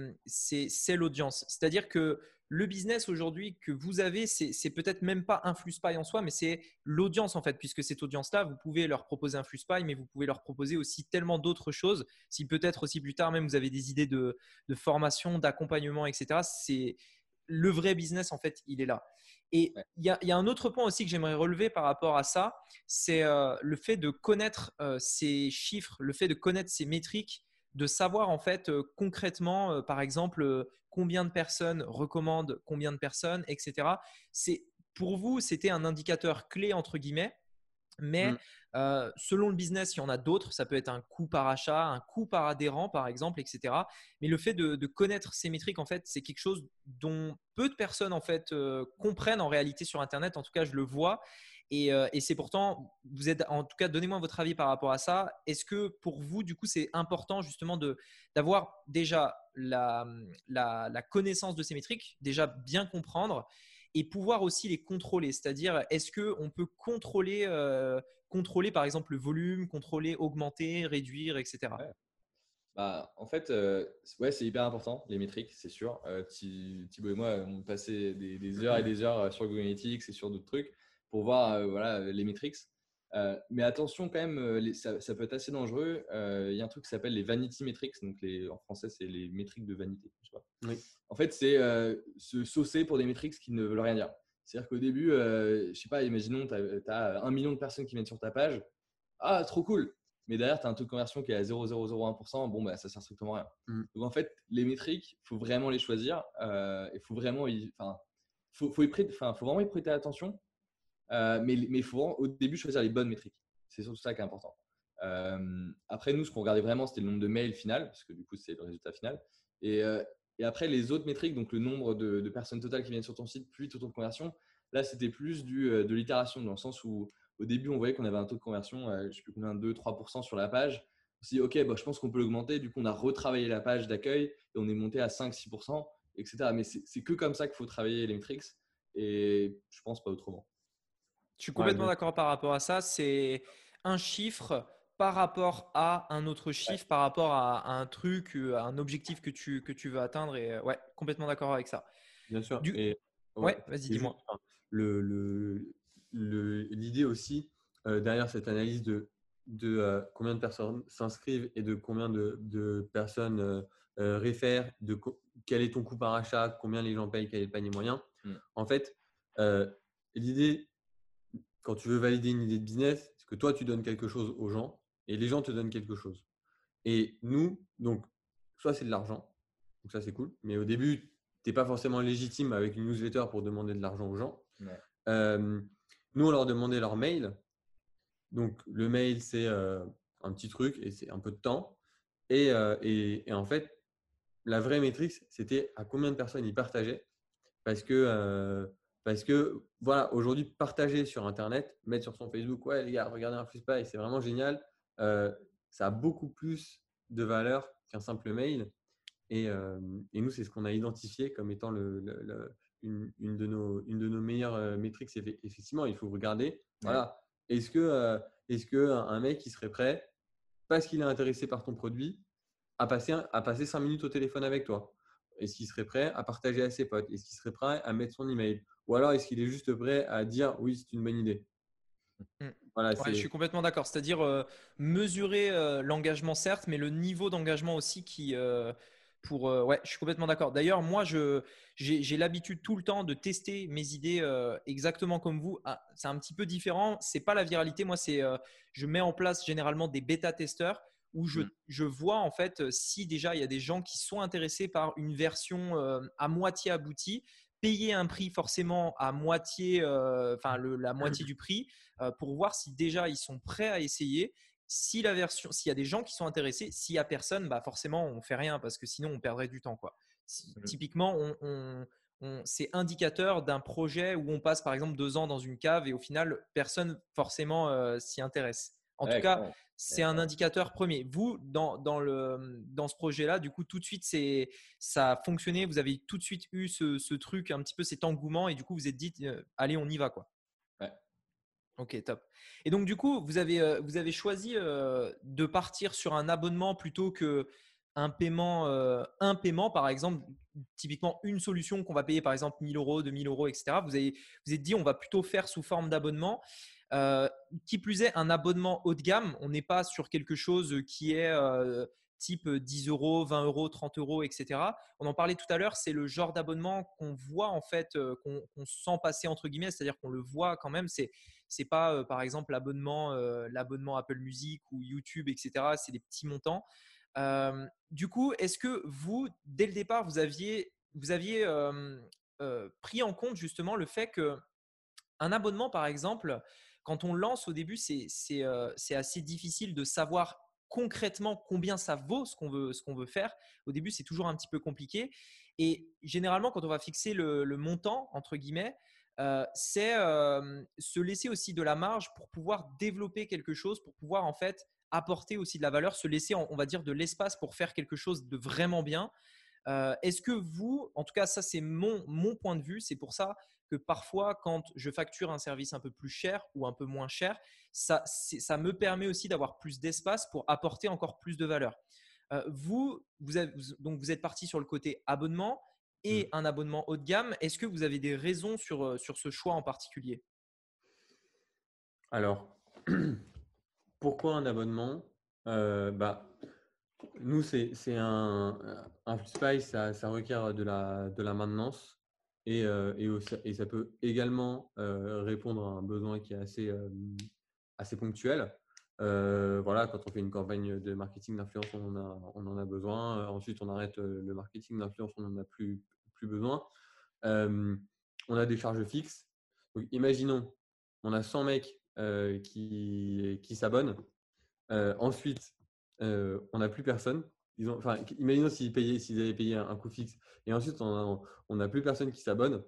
Speaker 1: l'audience. C'est-à-dire que le business aujourd'hui que vous avez, c'est peut-être même pas un flux en soi, mais c'est l'audience en fait, puisque cette audience-là, vous pouvez leur proposer un flux mais vous pouvez leur proposer aussi tellement d'autres choses. Si peut-être aussi plus tard même vous avez des idées de, formation, d'accompagnement, etc. C'est le vrai business en fait, il est là. Et il y, a un autre point aussi que j'aimerais relever par rapport à ça, c'est euh, le fait de connaître euh, ces chiffres, le fait de connaître ces métriques, de savoir en fait euh, concrètement, par exemple, combien de personnes recommandent combien de personnes, etc. C'est pour vous, c'était un indicateur clé entre guillemets. Mais mmh. euh, selon le business, il y en a d'autres. Ça peut être un coût par achat, un coût par adhérent, par exemple, etc. Mais le fait de, connaître ces métriques, en fait, c'est quelque chose dont peu de personnes en fait euh, comprennent en réalité sur Internet. En tout cas, je le vois. Et, euh, c'est pourtant, vous êtes, en tout cas, donnez-moi votre avis par rapport à ça. Est-ce que pour vous, du coup, c'est important justement d'avoir déjà la, connaissance de ces métriques, déjà bien comprendre et pouvoir aussi les contrôler. C'est-à-dire, est-ce qu'on peut contrôler, euh, contrôler par exemple le volume, contrôler, augmenter, réduire, etc.
Speaker 3: Bah, en fait, euh, ouais, c'est hyper important, les métriques, c'est sûr. Thibaut et moi, on passait des, des, heures et des heures sur Google Analytics et sur d'autres trucs pour voir euh, voilà, les métriques. Euh, mais attention quand même, euh, ça, peut être assez dangereux. Il y a un truc qui s'appelle les vanity metrics. Donc les, en français, c'est les métriques de vanité. En fait, c'est se saucer pour des métriques qui ne veulent rien dire. C'est-à-dire qu'au début, je sais pas, imaginons, tu as, un million de personnes qui viennent sur ta page. Ah, trop cool. Mais derrière, tu as un taux de conversion qui est à 0,001%. Bon, bah, ça sert strictement à rien. Mm. Donc en fait, les métriques, il faut vraiment les choisir. Il faut vraiment y, faut, faut, y prêter, faut vraiment y prêter attention euh, mais il faut au début choisir les bonnes métriques. C'est surtout ça qui est important. Euh, après, nous, ce qu'on regardait vraiment, c'était le nombre de mails final, parce que du coup, c'est le résultat final. Et, euh, et, après, les autres métriques, donc le nombre de, personnes totales qui viennent sur ton site, plus ton taux de conversion, là, c'était plus du, de l'itération, dans le sens où au début, on voyait qu'on avait un taux de conversion, je ne sais plus combien, 2-3% sur la page. On s'est dit, OK, bah, je pense qu'on peut l'augmenter. Du coup, on a retravaillé la page d'accueil et on est monté à 5-6%, etc. Mais c'est que comme ça qu'il faut travailler les métriques et je pense pas autrement.
Speaker 1: Je suis complètement d'accord par rapport à ça. C'est un chiffre par rapport à un autre chiffre, par rapport à, un truc, euh, à un objectif que tu, que tu veux atteindre. Et euh, ouais, complètement d'accord avec ça.
Speaker 2: Bien sûr.
Speaker 1: ouais, vas-y, dis-moi.
Speaker 2: L'idée le, le, aussi euh, derrière cette analyse de, de combien de personnes s'inscrivent et de combien de, de personnes réfèrent, de quel est ton coût par achat, combien les gens payent, quel est le panier moyen. Mmh. En fait, l'idée quand tu veux valider une idée de business, c'est que toi, tu donnes quelque chose aux gens et les gens te donnent quelque chose? Et nous, donc, soit c'est de l'argent, donc ça c'est cool, mais au début, tu n'es pas forcément légitime avec une newsletter pour demander de l'argent aux gens. nous, on leur demandait leur mail. Donc, le mail, c'est euh, un petit truc et c'est un peu de temps. Et, euh, et, en fait, la vraie métrique, c'était à combien de personnes ils partageaient. Parce que euh, parce que, voilà, aujourd'hui, partager sur Internet, mettre sur son Facebook, ouais, les gars, regardez un et c'est vraiment génial. Euh, ça a beaucoup plus de valeur qu'un simple mail. Et, euh, et nous, c'est ce qu'on a identifié comme étant le, une, une, de nos, une de nos meilleures euh, métriques. Effectivement, il faut regarder. Voilà, est-ce que, est-ce que un mec qui serait prêt, parce qu'il est intéressé par ton produit, à passer, à passer cinq minutes au téléphone avec toi? Est-ce qu'il serait prêt à partager à ses potes? Est-ce qu'il serait prêt à mettre son email? Ou alors, est-ce qu'il est juste prêt à dire oui, c'est une bonne idée?
Speaker 1: Mmh. Je suis complètement d'accord. C'est-à-dire euh, mesurer euh, l'engagement, certes, mais le niveau d'engagement aussi qui. Euh, pour, ouais, je suis complètement d'accord. D'ailleurs, moi, j'ai l'habitude tout le temps de tester mes idées exactement comme vous. Ah, c'est un petit peu différent. C'est pas la viralité. Moi, c'est je mets en place généralement des bêta-testeurs où je, mmh. je, vois en fait si déjà il y a des gens qui sont intéressés par une version à moitié aboutie payer un prix forcément à moitié, euh, enfin la moitié du prix, euh, pour voir si déjà ils sont prêts à essayer. Si la version, s'il y a des gens qui sont intéressés, s'il y a personne, bah forcément on fait rien parce que sinon on perdrait du temps quoi. Mmh. Typiquement, on, c'est indicateur d'un projet où on passe par exemple deux ans dans une cave et au final personne forcément euh, s'y intéresse. En tout cas, c'est un indicateur premier. Vous, dans, dans, le, dans ce projet-là, du coup, tout de suite, ça a fonctionné. Vous avez tout de suite eu ce, ce truc, un petit peu cet engouement, et du coup, vous êtes dit, euh, allez, on y va, quoi.
Speaker 3: Ouais.
Speaker 1: Ok, top. Et donc, du coup, vous avez, euh, vous avez choisi euh, de partir sur un abonnement plutôt que un paiement, un paiement, par exemple, typiquement une solution qu'on va payer par exemple 1000 euros, 2000 euros, etc. Vous avez vous êtes dit on va plutôt faire sous forme d'abonnement. Qui plus est, un abonnement haut de gamme, on n'est pas sur quelque chose qui est type 10 euros, 20 euros, 30 euros, etc. On en parlait tout à l'heure, c'est le genre d'abonnement qu'on voit en fait, qu'on sent passer entre guillemets, c'est-à-dire qu'on le voit quand même. C'est c'est pas par exemple l'abonnement l'abonnement Apple Music ou YouTube, etc. C'est des petits montants. du coup, est-ce que vous, dès le départ, vous aviez vous aviez pris en compte justement le fait que un abonnement, par exemple, quand on lance au début, c'est assez difficile de savoir concrètement combien ça vaut ce qu'on veut, ce veut faire. Au début, c'est toujours un petit peu compliqué. Et généralement, quand on va fixer le, montant, entre guillemets, euh, c'est euh, se laisser aussi de la marge pour pouvoir développer quelque chose, pour pouvoir en fait apporter aussi de la valeur, se laisser, on va dire, de l'espace pour faire quelque chose de vraiment bien. Euh, est-ce que vous, en tout cas, ça c'est mon, mon point de vue, c'est pour ça que parfois, quand je facture un service un peu plus cher ou un peu moins cher, ça, ça me permet aussi d'avoir plus d'espace pour apporter encore plus de valeur. Euh, vous, vous, donc vous êtes parti sur le côté abonnement et mmh. un abonnement haut de gamme. Est-ce que vous avez des raisons sur, euh, sur ce choix en particulier?
Speaker 2: Alors, [clears throat] pourquoi un abonnement? Euh, bah, Nous, c'est un, un ça, ça, requiert de la, de la maintenance. Et, ça peut également répondre à un besoin qui est assez, assez ponctuel. voilà, quand on fait une campagne de marketing d'influence, on, en a, on en a besoin. Ensuite, on arrête le marketing d'influence, on n'en a plus, plus besoin. on a des charges fixes. imaginons, on a 100 mecs qui, qui s'abonnent. ensuite, on n'a plus personne. Imaginons s'ils, payaient, s'ils avaient payé un, coût fixe et ensuite on n'a plus personne qui s'abonne.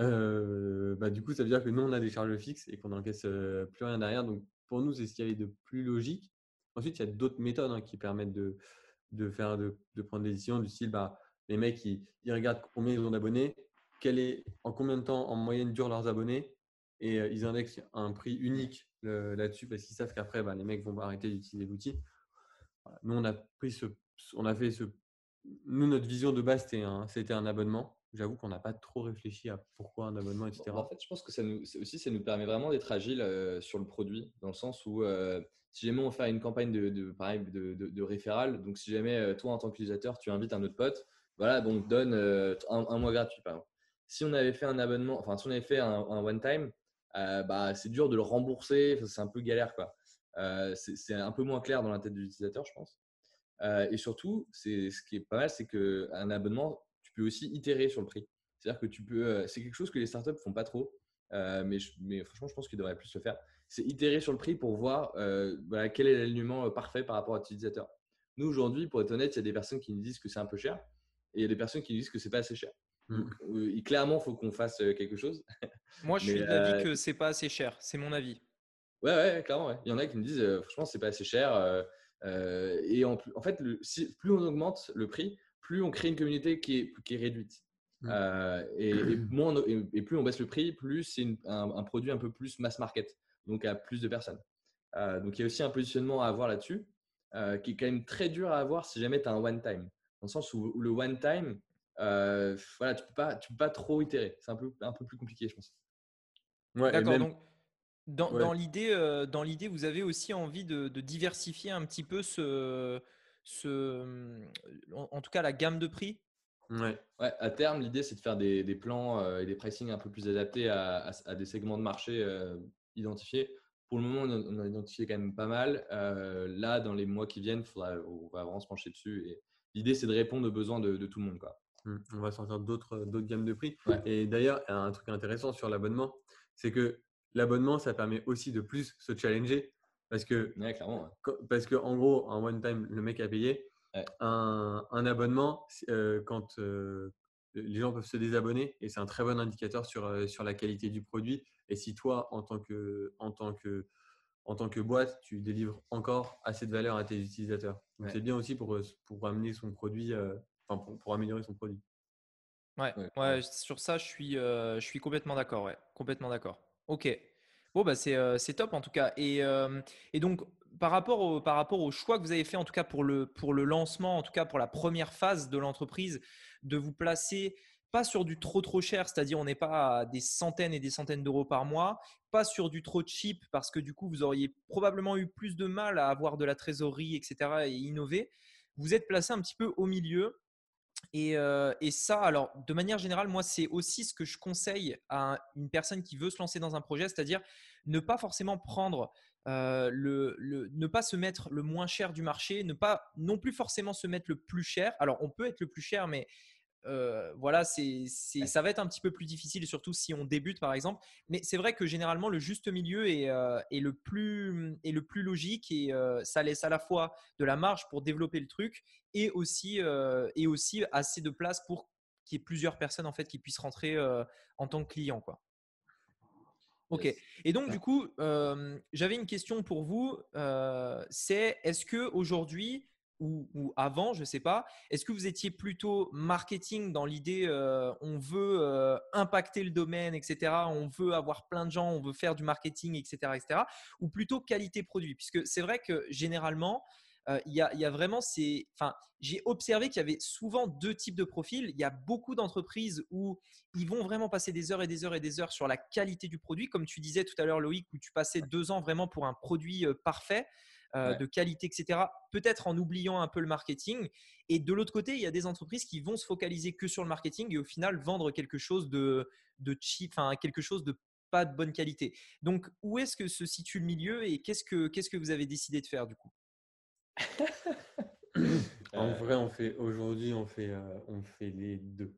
Speaker 2: Euh, bah, du coup, ça veut dire que nous, on a des charges fixes et qu'on n'encaisse euh, plus rien derrière. Donc, pour nous, c'est ce qu'il y avait de plus logique. Ensuite, il y a d'autres méthodes hein, qui permettent de, de, faire, de, de, prendre des décisions du style bah, les mecs, ils, ils regardent combien ils ont d'abonnés, quel est, en combien de temps en moyenne durent leurs abonnés et euh, ils indexent un prix unique là-dessus parce qu'ils savent qu'après, bah, les mecs vont arrêter d'utiliser l'outil. Nous, on a pris ce on a fait ce. Nous, notre vision de base, c'était un, c'était un abonnement. J'avoue qu'on n'a pas trop réfléchi à pourquoi un abonnement, etc.
Speaker 3: en fait, je pense que ça nous, aussi, ça nous permet vraiment d'être agile euh, sur le produit, dans le sens où euh, si jamais on fait une campagne de, de pareil, de, de, référal, donc si jamais toi, en tant qu'utilisateur, tu invites un autre pote, voilà, donc donne un, mois gratuit, par exemple. Si on avait fait un abonnement, enfin, si on avait fait un, one-time, bah, c'est dur de le rembourser, c'est un peu galère, quoi. c'est un peu moins clair dans la tête de l'utilisateur, je pense. Euh, et surtout, c'est ce qui est pas mal, c'est qu'un abonnement, tu peux aussi itérer sur le prix. C'est-à-dire que tu peux, euh, c'est quelque chose que les startups font pas trop, euh, mais, mais, franchement, je pense qu'ils devraient plus le faire. C'est itérer sur le prix pour voir quel est l'alignement parfait par rapport à l'utilisateur. Nous, aujourd'hui, pour être honnête, il y a des personnes qui nous disent que c'est un peu cher et il y a des personnes qui nous disent que c'est pas assez cher. Mmh. Donc, clairement, il faut qu'on fasse quelque chose. [laughs]
Speaker 1: Moi, je suis d'avis que c'est pas assez cher. C'est mon avis.
Speaker 3: Ouais, ouais, clairement. Ouais. Il y en a qui me disent, franchement, c'est pas assez cher. Euh, et en, en fait, plus on augmente le prix, plus on crée une communauté qui est, qui est réduite. Mmh. Euh, et, [clears throat] moins et, plus on baisse le prix, plus c'est un, produit un peu plus mass market, donc à plus de personnes. Euh, donc il y a aussi un positionnement à avoir là-dessus, qui est quand même très dur à avoir si jamais tu as un one time. Dans le sens où, le one time, voilà, tu ne peux, pas, tu peux pas trop itérer. C'est un peu, un peu plus compliqué, je pense.
Speaker 1: Ouais, D'accord. Donc, dans, l'idée, euh, dans l'idée, vous avez aussi envie de, diversifier un petit peu ce, ce en, tout cas la gamme de prix?
Speaker 3: Ouais. ouais à terme, l'idée c'est de faire des, des plans euh, et des pricing un peu plus adaptés à, à, des segments de marché euh, identifiés. Pour le moment, on a identifié quand même pas mal. là, dans les mois qui viennent, faudra, on va vraiment se pencher dessus. Et l'idée, c'est de répondre aux besoins de, tout le monde. Quoi.
Speaker 2: Mmh. On va sortir d'autres gammes de prix. Et d'ailleurs, un truc intéressant sur l'abonnement, c'est que l'abonnement, ça permet aussi de plus se challenger. Parce que, parce que en gros, en one time, le mec a payé. Un, abonnement, euh, quand euh, les gens peuvent se désabonner, et c'est un très bon indicateur sur, euh, sur la qualité du produit. Et si toi, en tant que, en tant que, en tant que boîte, tu délivres encore assez de valeur à tes utilisateurs. Donc, c'est bien aussi pour, pour amener son produit, enfin, pour, améliorer son produit.
Speaker 1: Ouais, ouais, sur ça, je suis, je suis complètement d'accord. Ouais, complètement d'accord. Ok. Bon, bah c'est top en tout cas. Et, et donc, par rapport, au, par rapport au choix que vous avez fait, en tout cas pour le, pour le lancement, en tout cas pour la première phase de l'entreprise, de vous placer pas sur du trop trop cher, c'est-à-dire on n'est pas à des centaines et des centaines d'euros par mois, pas sur du trop cheap parce que du coup vous auriez probablement eu plus de mal à avoir de la trésorerie, etc. et innover. Vous êtes placé un petit peu au milieu. Et, euh, et ça, alors de manière générale, moi c'est aussi ce que je conseille à une personne qui veut se lancer dans un projet, c'est-à-dire ne pas forcément prendre euh, le, ne pas se mettre le moins cher du marché, ne pas non plus forcément se mettre le plus cher. Alors, on peut être le plus cher, mais euh, voilà, c'est, ça va être un petit peu plus difficile, surtout si on débute par exemple. Mais c'est vrai que généralement le juste milieu est, euh, le, plus, est le plus logique et euh, ça laisse à la fois de la marge pour développer le truc et aussi, et aussi assez de place pour qu'il y ait plusieurs personnes en fait qui puissent rentrer en tant que client. Quoi. Ok. Et donc, du coup, j'avais une question pour vous. c'est est-ce que aujourd'hui, ou, avant, je ne sais pas. Est-ce que vous étiez plutôt marketing dans l'idée euh, on veut euh, impacter le domaine, etc. On veut avoir plein de gens, on veut faire du marketing, etc. etc. ou plutôt qualité produit? Puisque c'est vrai que généralement, euh, il y, a, vraiment ces. Enfin, j'ai observé qu'il y avait souvent deux types de profils. Il y a beaucoup d'entreprises où ils vont vraiment passer des heures et des heures et des heures sur la qualité du produit, comme tu disais tout à l'heure, Loïc, où tu passais deux ans vraiment pour un produit parfait. Euh, de qualité, etc. Peut-être en oubliant un peu le marketing. Et de l'autre côté, il y a des entreprises qui vont se focaliser que sur le marketing et au final vendre quelque chose de, de cheap, enfin quelque chose de pas de bonne qualité. Donc, où est-ce que se situe le milieu et qu'est-ce que, qu'est-ce que vous avez décidé de faire du coup? [coughs]
Speaker 2: En euh. vrai, on fait aujourd'hui, on fait, euh, on fait les deux.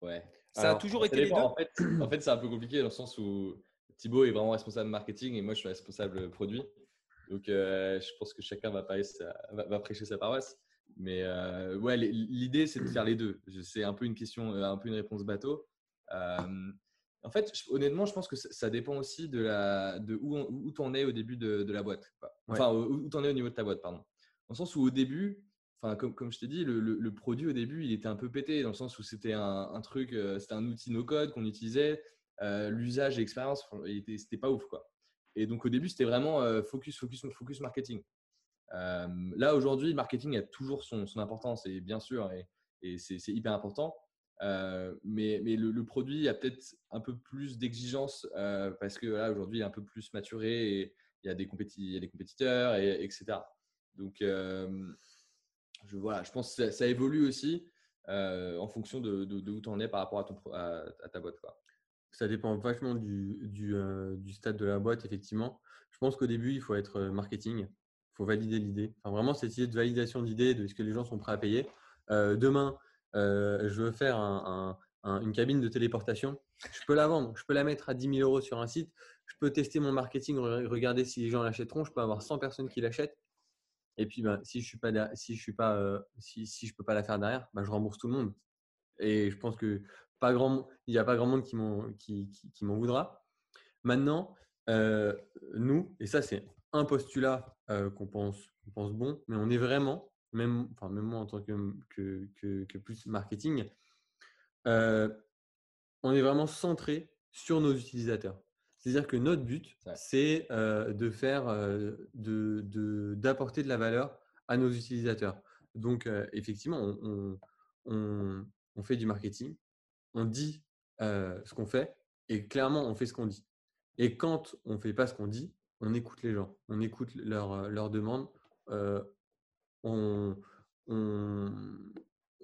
Speaker 3: Ouais.
Speaker 1: Ça a toujours été les deux?
Speaker 3: En fait, en fait c'est un peu compliqué dans le sens où Thibaut est vraiment responsable marketing et moi je suis responsable produit. Donc, euh, je pense que chacun va, va, prêcher sa paroisse. Mais euh, ouais, l'idée, c'est de faire les deux. C'est un peu une question, euh, un peu une réponse bateau. en fait, honnêtement, je pense que ça dépend aussi de, la, de où, où tu en es au début de, la boîte. Enfin, où, tu en es au niveau de ta boîte, pardon. Dans le sens où au début, enfin, comme, comme je t'ai dit, le, produit au début, il était un peu pété, dans le sens où c'était un, truc, c'était un outil no-code qu'on utilisait. L'usage et l'expérience, c'était pas ouf. quoi. Et donc au début, c'était vraiment euh, focus, focus, focus marketing. Euh, là, aujourd'hui, le marketing a toujours son, importance, et bien sûr, et, c'est hyper important. Euh, mais, mais le, produit a peut-être un peu plus d'exigence parce que là, aujourd'hui, il est un peu plus maturé et il y a des, des compétiteurs, et, etc. Donc, je, voilà, je pense que ça, évolue aussi en fonction de, où tu en es par rapport à, à ta boîte. Quoi.
Speaker 2: Ça dépend vachement du, euh, du, stade de la boîte, effectivement. Je pense qu'au début, il faut être euh, marketing. Il faut valider l'idée. Enfin, vraiment, cette idée de validation d'idée, de ce que les gens sont prêts à payer. Euh, demain, je veux faire un, une cabine de téléportation. Je peux la vendre. Je peux la mettre à 10 000 euros sur un site. Je peux tester mon marketing, regarder si les gens l'achèteront. Je peux avoir 100 personnes qui l'achètent. Et puis, ben, si je pas, si je suis pas, si, je peux pas la faire derrière, ben, je rembourse tout le monde. Et je pense que grand, il n'y a pas grand monde qui m'en qui, qui, voudra. Maintenant, euh, nous, et ça c'est un postulat euh, qu'on pense, pense bon, mais on est vraiment, même, enfin, même moi en tant que, que, que, plus marketing, euh, on est vraiment centré sur nos utilisateurs. C'est-à-dire que notre but, c'est de faire, de, d'apporter de, la valeur à nos utilisateurs. Donc, effectivement, on, on, on, fait du marketing, on dit ce qu'on fait et clairement, on fait ce qu'on dit. Et quand on ne fait pas ce qu'on dit, on écoute les gens, on écoute leurs demandes. on,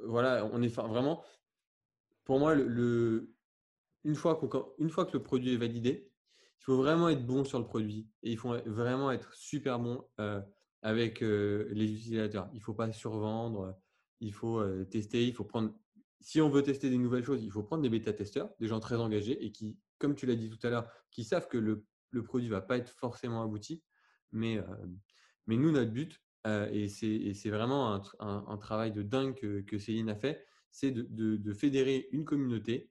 Speaker 2: voilà, on est vraiment. Pour moi, le, une, fois une fois que le produit est validé, il faut vraiment être bon sur le produit et il faut vraiment être super bon avec les utilisateurs. Il ne faut pas survendre, il faut tester, il faut prendre si on veut tester des nouvelles choses, il faut prendre des bêta-testeurs, des gens très engagés et qui, comme tu l'as dit tout à l'heure, qui savent que le, produit ne va pas être forcément abouti. Mais, euh, mais nous, notre but, euh, et c'est vraiment un, travail de dingue que, Céline a fait, c'est de, fédérer une communauté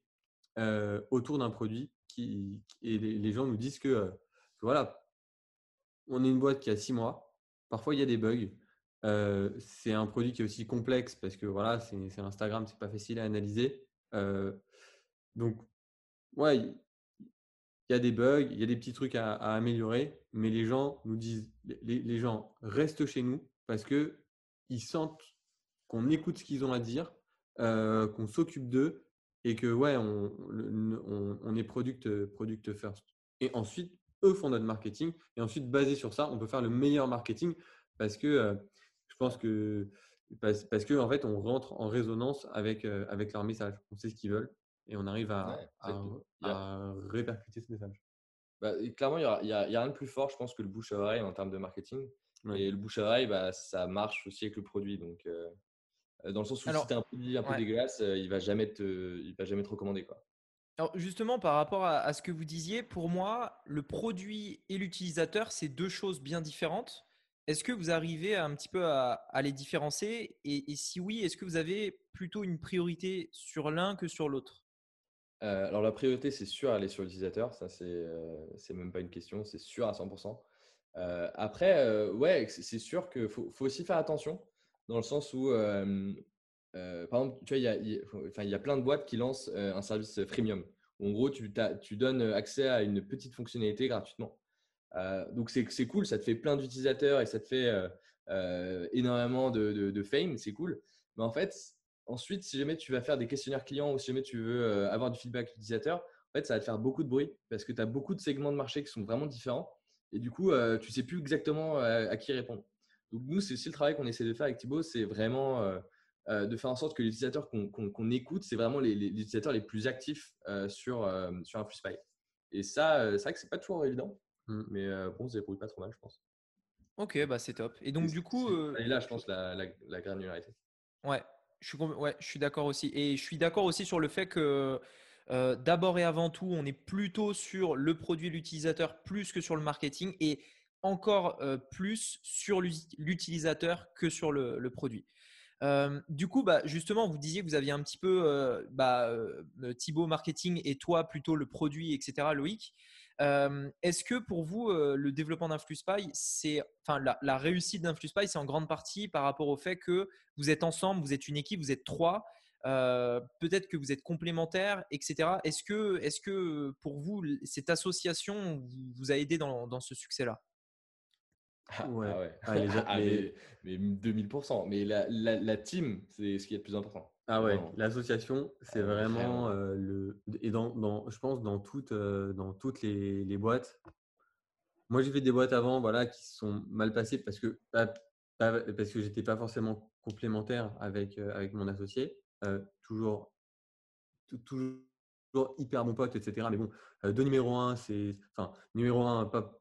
Speaker 2: euh, autour d'un produit qui, et les, gens nous disent que, que, voilà, on est une boîte qui a six mois, parfois il y a des bugs, c'est un produit qui est aussi complexe parce que voilà, c'est Instagram, c'est pas facile à analyser. donc, ouais, il y a des bugs, il y a des petits trucs à, améliorer, mais les gens nous disent, les, gens restent chez nous parce que ils sentent qu'on écoute ce qu'ils ont à dire, euh, qu'on s'occupe d'eux et que ouais, on, on, est product, product first. Et ensuite, eux font notre marketing et ensuite, basé sur ça, on peut faire le meilleur marketing parce que euh, pense que parce, parce que en fait, on rentre en résonance avec, euh, avec leur message. On sait ce qu'ils veulent et on arrive à, répercuter ce message.
Speaker 3: Bah, clairement, il n'y a, a, rien de plus fort, je pense, que le bouche à oreille en termes de marketing. Et le bouche à oreille, bah, ça marche aussi avec le produit. Donc, euh, dans le sens où si tu un produit un peu dégueulasse, euh, il ne va, jamais te, il va jamais te recommander. Quoi.
Speaker 1: Alors justement, par rapport à, ce que vous disiez, pour moi, le produit et l'utilisateur, c'est deux choses bien différentes. Est-ce que vous arrivez un petit peu à, les différencier et, si oui, est-ce que vous avez plutôt une priorité sur l'un que sur l'autre?
Speaker 3: Euh, alors la priorité, c'est sûr, elle est sur l'utilisateur. Ça, c'est euh, même pas une question, c'est sûr à 100%. Euh, après, ouais, c'est sûr qu'il faut, aussi faire attention dans le sens où, par exemple, tu vois, il y a, plein de boîtes qui lancent un service freemium. en gros, tu donnes accès à une petite fonctionnalité gratuitement. Donc c'est cool, ça te fait plein d'utilisateurs et ça te fait énormément de, de, de fame, c'est cool. Mais en fait, Ensuite, si jamais tu vas faire des questionnaires clients ou si jamais tu veux euh, avoir du feedback utilisateur, en fait, ça va te faire beaucoup de bruit parce que tu as beaucoup de segments de marché qui sont vraiment différents. Et du coup, euh, tu sais plus exactement euh, à, qui répondre. Donc, nous, c'est aussi le travail qu'on essaie de faire avec Thibaut, c'est vraiment de faire en sorte que les utilisateurs qu'on écoute, c'est vraiment les, utilisateurs les plus actifs sur, sur un FlexPy. Et ça, c'est vrai que ce n'est pas toujours évident, mmh. mais bon, on se débrouille pas trop mal, je pense.
Speaker 1: Ok, bah c'est top. Et donc, du coup.
Speaker 3: Et là, je pense, la, la, la granularité.
Speaker 1: Ouais, je suis, ouais, je suis d'accord aussi. Et je suis d'accord aussi sur le fait que euh, d'abord et avant tout, on est plutôt sur le produit, l'utilisateur, plus que sur le marketing et encore euh, plus sur l'utilisateur que sur le, produit. Euh, du coup, bah, justement, vous disiez que vous aviez un petit peu bah, Thibaut marketing et toi plutôt le produit, etc. Loïc. Est-ce que pour vous, le développement d'InfluSpy, c'est, enfin, la, réussite d'InfluSpy, c'est en grande partie par rapport au fait que vous êtes ensemble, vous êtes une équipe, vous êtes trois, peut-être que vous êtes complémentaires, etc. Est-ce que, est que pour vous, cette association vous, a aidé dans, ce succès-là?
Speaker 3: Ah, ouais. Ah ouais. Ah, [laughs] ah, mais, 2000%. Mais la, la team, c'est ce qui est le plus important.
Speaker 2: Ah ouais, l'association, c'est vraiment le. Et dans, je pense dans toutes, dans toutes les, boîtes. Moi, j'ai fait des boîtes avant voilà, qui sont mal passées parce que, parce que j'étais pas forcément complémentaire avec, avec mon associé. toujours, toujours hyper bon pote, etc. Mais bon, deux numéro un, c'est. Enfin, numéro un, pas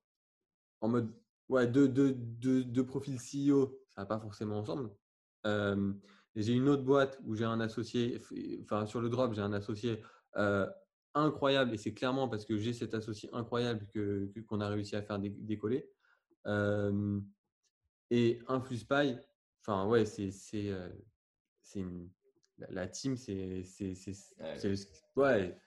Speaker 2: en mode. Ouais, deux, deux, deux, deux profils CEO, ça va pas forcément ensemble. J'ai une autre boîte où j'ai un associé, enfin sur le drop, j'ai un associé euh, incroyable et c'est clairement parce que j'ai cet associé incroyable que qu'on a réussi à faire décoller. Euh, et InfluSpy, enfin ouais, c'est c'est euh, la team, c'est c'est ouais,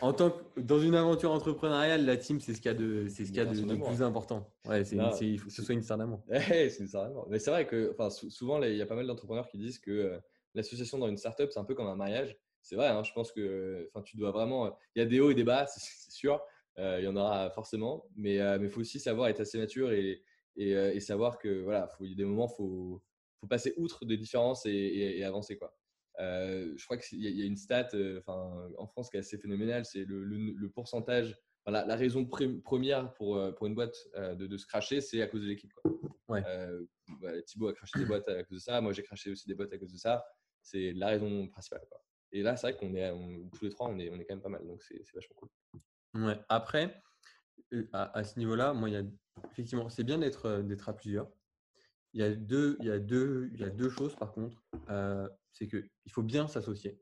Speaker 2: en tant que dans une aventure entrepreneuriale, la team, c'est ce qu'il y a de, c'est ce qu'il y a de, plus important. Ouais, c'est, il faut que ce soit une star d'amour. [laughs]
Speaker 3: c'est une Mais c'est vrai que, enfin, souvent, il y a pas mal d'entrepreneurs qui disent que euh, l'association dans une startup, c'est un peu comme un mariage. C'est vrai. Hein, je pense que, enfin, tu dois vraiment. Il y a des hauts et des bas, [laughs] c'est sûr. Euh, il y en aura forcément, mais il euh, faut aussi savoir être assez mature et, et, savoir que voilà, il y a des moments, faut, faut passer outre des différences et, et avancer quoi. Euh, je crois qu'il y, a une stat euh, en France qui est assez phénoménale, c'est le, pourcentage, la, raison première pour, euh, pour une boîte de, se cracher, c'est à cause de l'équipe. Ouais. Thibaut a craché des boîtes à cause de ça, moi j'ai craché aussi des boîtes à cause de ça. C'est la raison principale. Et là, c'est vrai qu'on est tous les trois, on est, on est quand même pas mal, donc c'est vachement cool.
Speaker 2: Ouais. Après, à, ce niveau-là, moi, il y a, effectivement, c'est bien d'être à plusieurs. Il y a deux, il y a deux, il y a deux choses par contre c'est qu'il faut bien s'associer.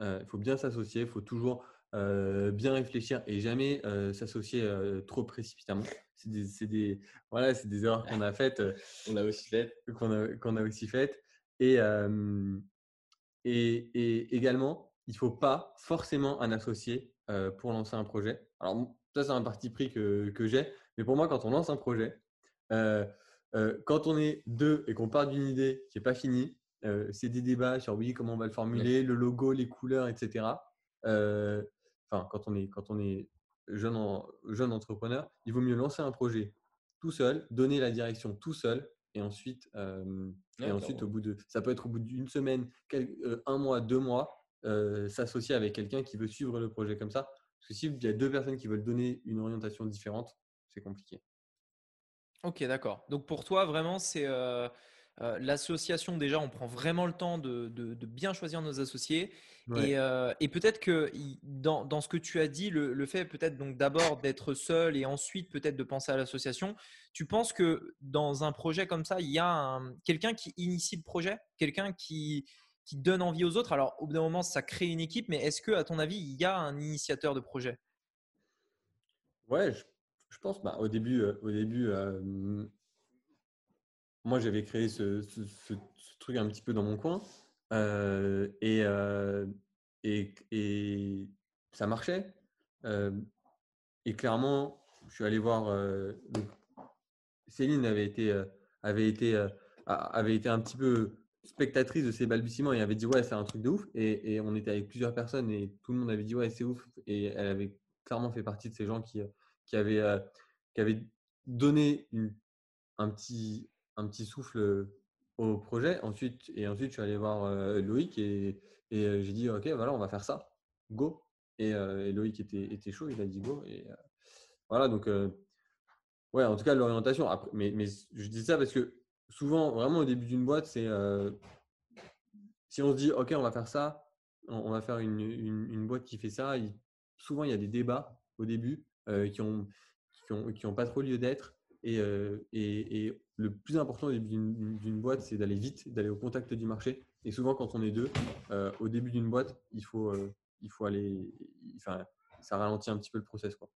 Speaker 2: il faut bien s'associer, il faut toujours bien réfléchir et jamais s'associer trop précipitamment. C'est des, des, voilà, des erreurs qu'on a faites. [laughs]
Speaker 3: on a aussi faites.
Speaker 2: Qu'on a, qu'on a aussi faites. Et, et, et, également, il ne faut pas forcément un associé pour lancer un projet. Alors, ça, c'est un parti pris que, que j'ai. Mais pour moi, quand on lance un projet, quand on est deux et qu'on part d'une idée qui n'est pas finie, c'est des débats sur oui, comment on va le formuler, le logo, les couleurs, etc. enfin, quand on est, quand on est jeune, jeune entrepreneur, il vaut mieux lancer un projet tout seul, donner la direction tout seul, et ensuite, et ensuite au bout de, ça peut être au bout d'une semaine, un mois, deux mois, s'associer avec quelqu'un qui veut suivre le projet comme ça. Parce que s'il y a deux personnes qui veulent donner une orientation différente, c'est compliqué.
Speaker 1: Ok, d'accord. Donc pour toi, vraiment, c'est euh, l'association, déjà, on prend vraiment le temps de, bien choisir nos associés. Euh, et, peut-être que dans, ce que tu as dit, le, fait peut-être donc d'abord d'être seul et ensuite peut-être de penser à l'association, tu penses que dans un projet comme ça, il y a quelqu'un qui initie le projet, quelqu'un qui, donne envie aux autres? Alors, au bout d'un moment, ça crée une équipe, mais est-ce que, à ton avis, il y a un initiateur de projet?
Speaker 2: Ouais, je, pense. Bah, au début, euh, au début moi, j'avais créé ce, truc un petit peu dans mon coin euh, euh, et, ça marchait. Euh, et clairement, je suis allé voir. Céline avait été, avait, été, avait été un petit peu spectatrice de ces balbutiements et avait dit ouais c'est un truc de ouf et, on était avec plusieurs personnes et tout le monde avait dit ouais c'est ouf et elle avait clairement fait partie de ces gens qui, qui, avaient, qui donné une, un, petit, un petit souffle au projet. Ensuite, et ensuite, je suis allé voir Loïc et, et j'ai dit, OK, voilà, on va faire ça. Go. Et, Loïc était, était, chaud, il a dit go. Et voilà, donc, ouais, en tout cas, l'orientation. Mais, mais je dis ça parce que souvent, vraiment, au début d'une boîte, c'est si on se dit, OK, on va faire ça, on, va faire une, une, boîte qui fait ça, souvent, il y a des débats au début qui n'ont qui ont, qui ont pas trop lieu d'être. Et, et, et, le plus important au début d'une boîte, c'est d'aller vite, d'aller au contact du marché. Et souvent, quand on est deux, euh, au début d'une boîte, il faut, euh, il faut aller. Enfin, ça ralentit un petit peu le process. Quoi.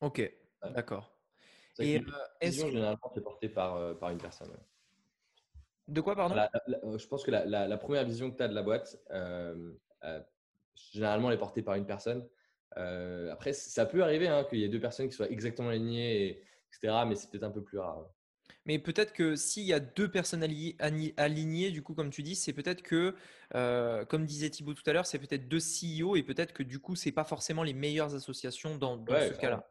Speaker 1: Ok, d'accord.
Speaker 3: Et euh, est-ce généralement, c'est porté par, par une personne.
Speaker 1: De quoi, pardon?
Speaker 3: Je pense que la, la, première vision que tu as de la boîte, généralement, elle est portée par une personne. après, ça peut arriver hein, qu'il y ait deux personnes qui soient exactement alignées et mais c'est peut-être un peu plus rare.
Speaker 1: Mais peut-être que s'il y a deux personnes alignées, du coup, comme tu dis, c'est peut-être que, euh, comme disait Thibaut tout à l'heure, c'est peut-être deux CEO et peut-être que du coup, c'est pas forcément les meilleures associations dans, ce cas-là.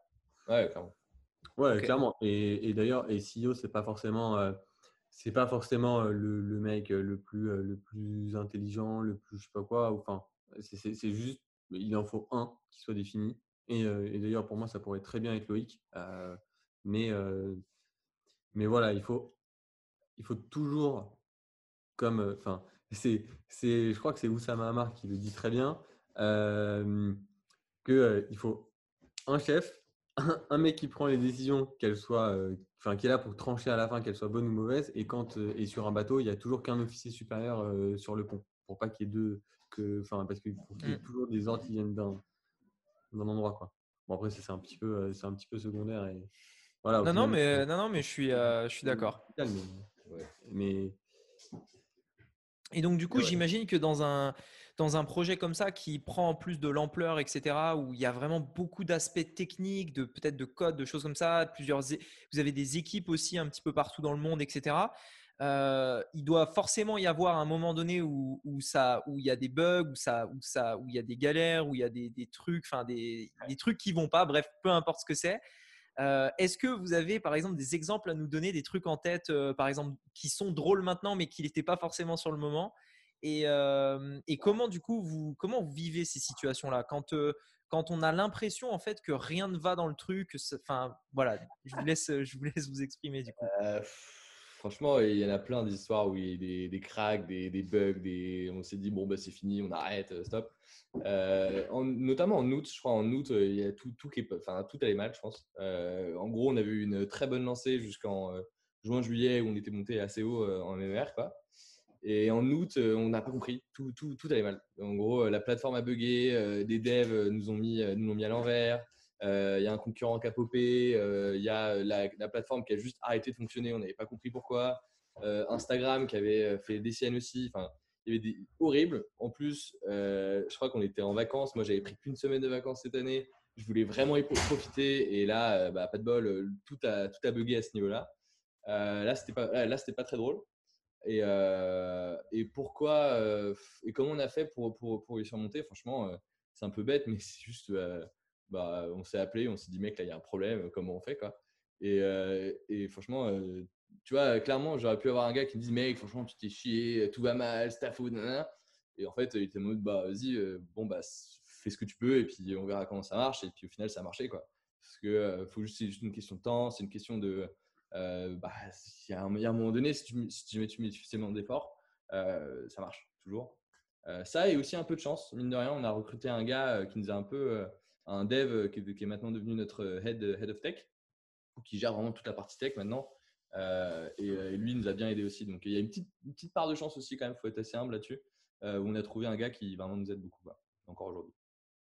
Speaker 3: Ouais, clairement.
Speaker 2: Ouais, clairement. Et, d'ailleurs, et CEO, c'est pas forcément, euh, c'est pas forcément euh, le, mec le plus, le plus intelligent, le plus je sais pas quoi. Enfin, c'est juste, il en faut un qui soit défini. Et, et d'ailleurs, pour moi, ça pourrait très bien être Loïc. Mais, mais voilà, il faut, il faut toujours, comme, enfin, c'est, c'est, je crois que c'est Oussama Amar qui le dit très bien, euh, qu'il faut un chef, [laughs] un, mec qui prend les décisions, qu'elles soient, enfin, qui est là pour trancher à la fin, qu'elles soient bonnes ou mauvaises, et quand, et sur un bateau, il y a toujours qu'un officier supérieur sur le pont, pour pas qu'il y ait deux, que, enfin, parce qu'il faut qu'il y ait mmh. toujours des ordres qui viennent d'un, d'un endroit, quoi. Bon, après, c'est un petit peu, c'est un petit peu secondaire et,
Speaker 1: non, non, mais, non, non, mais je suis, euh, je suis d'accord.
Speaker 2: Mais...
Speaker 1: Et donc, du coup, j'imagine que dans un, dans un projet comme ça qui prend plus de l'ampleur, etc., où il y a vraiment beaucoup d'aspects techniques, de peut-être de code, de choses comme ça, plusieurs, vous avez des équipes aussi un petit peu partout dans le monde, etc. Euh, il doit forcément y avoir un moment donné où, où, ça, où il y a des bugs, où, ça, où, ça, où il y a des galères, où il y a des, des trucs, enfin des, des trucs qui vont pas, bref, peu importe ce que c'est. Euh, est-ce que vous avez par exemple des exemples à nous donner, des trucs en tête, euh, par exemple, qui sont drôles maintenant mais qui n'étaient pas forcément sur le moment? Et, euh, et, comment du coup vous comment vous vivez ces situations-là? Quand quand on a l'impression en fait que rien ne va dans le truc. Enfin voilà, je vous laisse je vous laisse vous exprimer du coup.
Speaker 3: Franchement, il y en a plein d'histoires où il y a des, des cracks, des, des bugs, des... on s'est dit bon bah c'est fini, on arrête, stop. Euh, notamment en août, je crois en août, euh, il y a tout, tout, qui enfin, tout allait mal, je pense. Euh, en gros, on avait eu une très bonne lancée jusqu'en juin-juillet où on était monté assez haut en MER. Quoi. Et en août, on n'a pas compris, tout, tout, tout, allait mal. En gros, la plateforme a bugué, des devs nous ont mis, nous ont mis à l'envers. Il y a un concurrent qui a popé, il y a la, la, plateforme qui a juste arrêté de fonctionner, on n'avait pas compris pourquoi. Instagram qui avait fait des siennes aussi. Enfin, il y avait des horribles. En plus, euh, je crois qu'on était en vacances. Moi, j'avais pris qu'une semaine de vacances cette année. Je voulais vraiment y profiter. Et là, euh, bah, pas de bol, euh, tout a, tout a bugué à ce niveau-là. là, c'était pas, pas très drôle. Et, et pourquoi et comment on a fait pour, pour, pour y surmonter? Franchement, c'est un peu bête, mais c'est juste, bah, on s'est appelé, on s'est dit, mec, là, il y a un problème, comment on fait quoi et, et, franchement, tu vois, clairement, j'aurais pu avoir un gars qui me dise, mec, franchement, tu t'es chié, tout va mal, c'est ta faute, Et en fait, il était en mode, bah, vas-y, bon, bah, fais ce que tu peux, et puis on verra comment ça marche. Et puis au final, ça a marché, quoi. Parce que faut c'est juste une question de temps, c'est une question de, bah, il y, a un, moment donné, si tu, si tu mets suffisamment d'efforts, ça marche toujours. ça et aussi un peu de chance. Mine de rien, on a recruté un gars qui nous a un peu, un dev qui, est maintenant devenu notre head, head of tech, qui gère vraiment toute la partie tech maintenant. et, lui nous a bien aidé aussi. Donc il y a une petite, petite part de chance aussi quand même, il faut être assez humble là-dessus. où on a trouvé un gars qui vraiment nous aide beaucoup, encore aujourd'hui.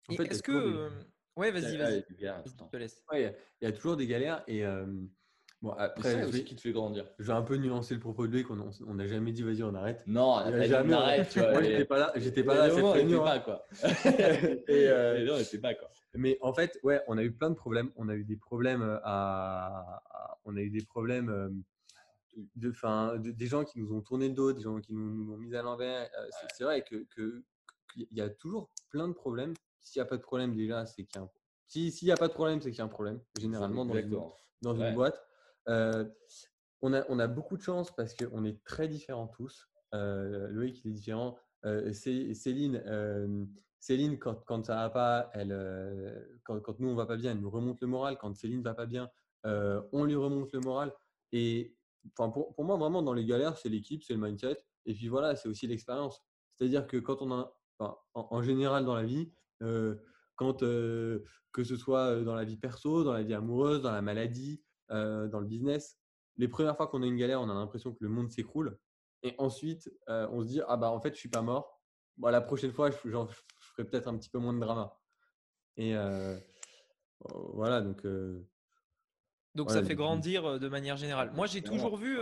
Speaker 1: En fait, est-ce que. Ouais, vas-y, vas-y. Je te laisse.
Speaker 2: il y, a toujours des galères et.
Speaker 3: Bon, après, c'est qui te fait grandir.
Speaker 2: Je vais un peu nuancer le propos de lui qu'on n'a jamais dit vas-y on arrête.
Speaker 3: Non, on n'a jamais arrête.
Speaker 2: Moi j'étais pas là, j'étais pas là. Cette réunion,
Speaker 3: pas quoi. [laughs] [laughs] et euh, non, pas quoi.
Speaker 2: Mais en fait, ouais, on a eu plein de problèmes. On a eu des problèmes à, on a eu des problèmes de, fin, des gens qui nous ont tourné le dos, des gens qui nous, nous ont mis à l'envers. C'est vrai que, que il y a toujours plein de problèmes. S'il n'y a pas de problème déjà, c'est qu'il y a un si s'il n'y a pas de problème, c'est qu'il y a un problème généralement dans une, dans une boîte. On, a, on a beaucoup de chance parce qu'on est très différents tous. Euh, Loïc, il est différent. Céline, Céline quand, quand ça va pas, elle, quand, quand, nous on va pas bien, elle nous remonte le moral. Quand Céline va pas bien, on lui remonte le moral. Et pour, pour moi, vraiment, dans les galères, c'est l'équipe, c'est le mindset. Et puis voilà, c'est aussi l'expérience. C'est-à-dire que quand on a, enfin, en, général dans la vie, quand que ce soit dans la vie perso, dans la vie amoureuse, dans la maladie, dans le business, les premières fois qu'on a une galère, on a l'impression que le monde s'écroule. Et ensuite, on se dit ah bah en fait je suis pas mort. Bon, la prochaine fois, je, je ferai peut-être un petit peu moins de drama. Et voilà donc.
Speaker 1: donc ça fait grandir de manière générale. Moi j'ai toujours vu